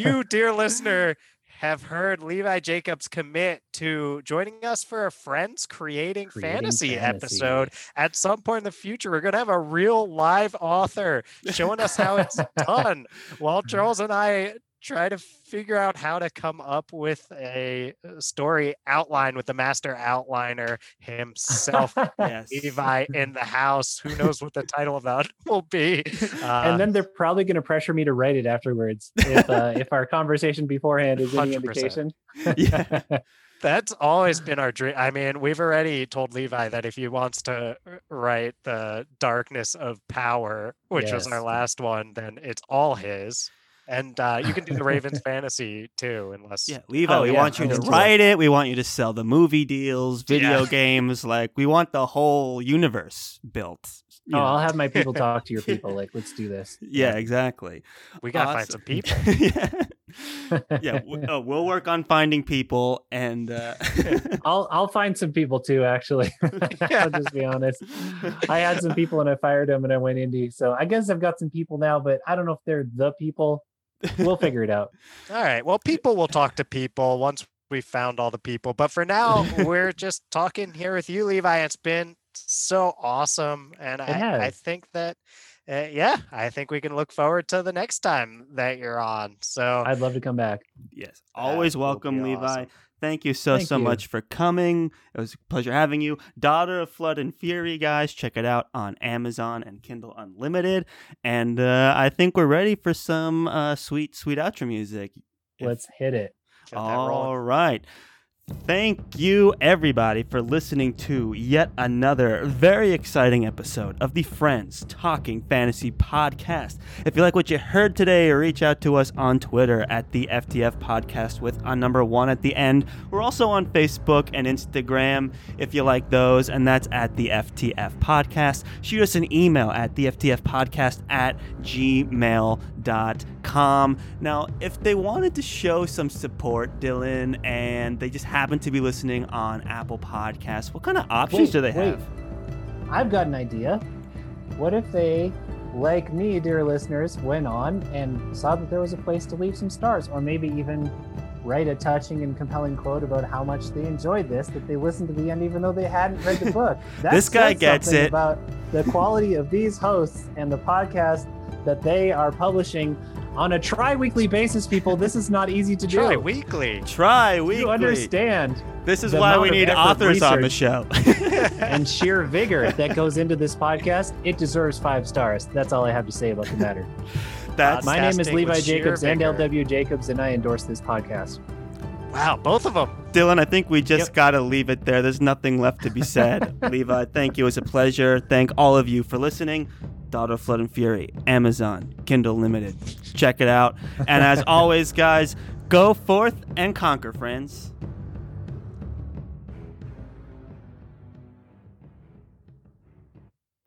You, dear listener, have heard Levi Jacobs commit to joining us for a Friends Creating, Creating Fantasy, Fantasy. episode. At some point in the future, we're going to have a real live author showing us how it's [LAUGHS] done while Charles and I try to figure out how to come up with a uh, story outline with the master outliner himself. [LAUGHS] yes. [LAUGHS] Levi in the house. Who knows what the title of that [LAUGHS] will be? Uh, and then they're probably going to pressure me to write it afterwards if uh, if our conversation beforehand is any 100%. indication. Yeah. That's always been our dream. I mean, we've already told Levi that if he wants to uh, write the Darkness of Power, which was our last one, then it's all his. And uh, you can do the Ravens [LAUGHS] fantasy too, unless Yeah, Levi, Oh, we yeah, want you to into it. write it. We want you to sell the movie deals, video Yeah. games. Like, we want the whole universe built. you Oh, know. I'll have my people [LAUGHS] talk to your people. Like, let's do this. yeah, exactly. we gotta find some people. [LAUGHS] yeah. yeah, w- oh, we'll work on finding people and uh I'll I'll find some people too. Actually, I'll just be honest. I had some people and I fired them and I went indie. So I guess I've got some people now, but I don't know if they're the people. [LAUGHS] We'll figure it out. All right. Well, people will talk to people once we found all the people. But for now, [LAUGHS] we're just talking here with you, Levi. It's been so awesome, and I, I think that. Uh, yeah, I think we can look forward to the next time that you're on. So I'd love to come back. yes, always welcome Levi. awesome. Thank you so Thank so you. much for coming. It was a pleasure having you. Daughter of Flood and Fury, guys, check it out on Amazon and Kindle Unlimited. And uh, I think we're ready for some uh, sweet sweet outro music. Let's hit it. get that rolling. All right. Thank you, everybody, for listening to yet another very exciting episode of the Friends Talking Fantasy Podcast. If you like what you heard today, reach out to us on Twitter at the FTF Podcast with a number one at the end. We're also on Facebook and Instagram if you like those, and that's at the FTF Podcast. Shoot us an email at the FTF Podcast at gmail.com. Now, if they wanted to show some support, Dylan, and they just happen to be listening on Apple Podcasts, what kind of options Wait, do they wait. have? I've got an idea. What if they, like me, dear listeners, went on and saw that there was a place to leave some stars, or maybe even write a touching and compelling quote about how much they enjoyed this, that they listened to the end even though they hadn't read the book. [LAUGHS] That This guy gets it. about the quality of these hosts and the podcast that they are publishing on a tri-weekly basis. People, this is not easy to Try do. weekly. Try weekly. You understand This is why we need authors on the show. [LAUGHS] and sheer vigor that goes into this podcast, it deserves five stars. That's all I have to say about the matter. [LAUGHS] Uh, That's My name is Levi Jacobs and. LW Jacobs, and I endorse this podcast. Wow, both of them. Dylan, I think we just Yep. got to leave it there. There's nothing left to be said. [LAUGHS] Levi, thank you. It was a pleasure. Thank all of you for listening. Daughter of Flood and Fury, Amazon, Kindle Limited. Check it out. And as [LAUGHS] always, guys, go forth and conquer, friends.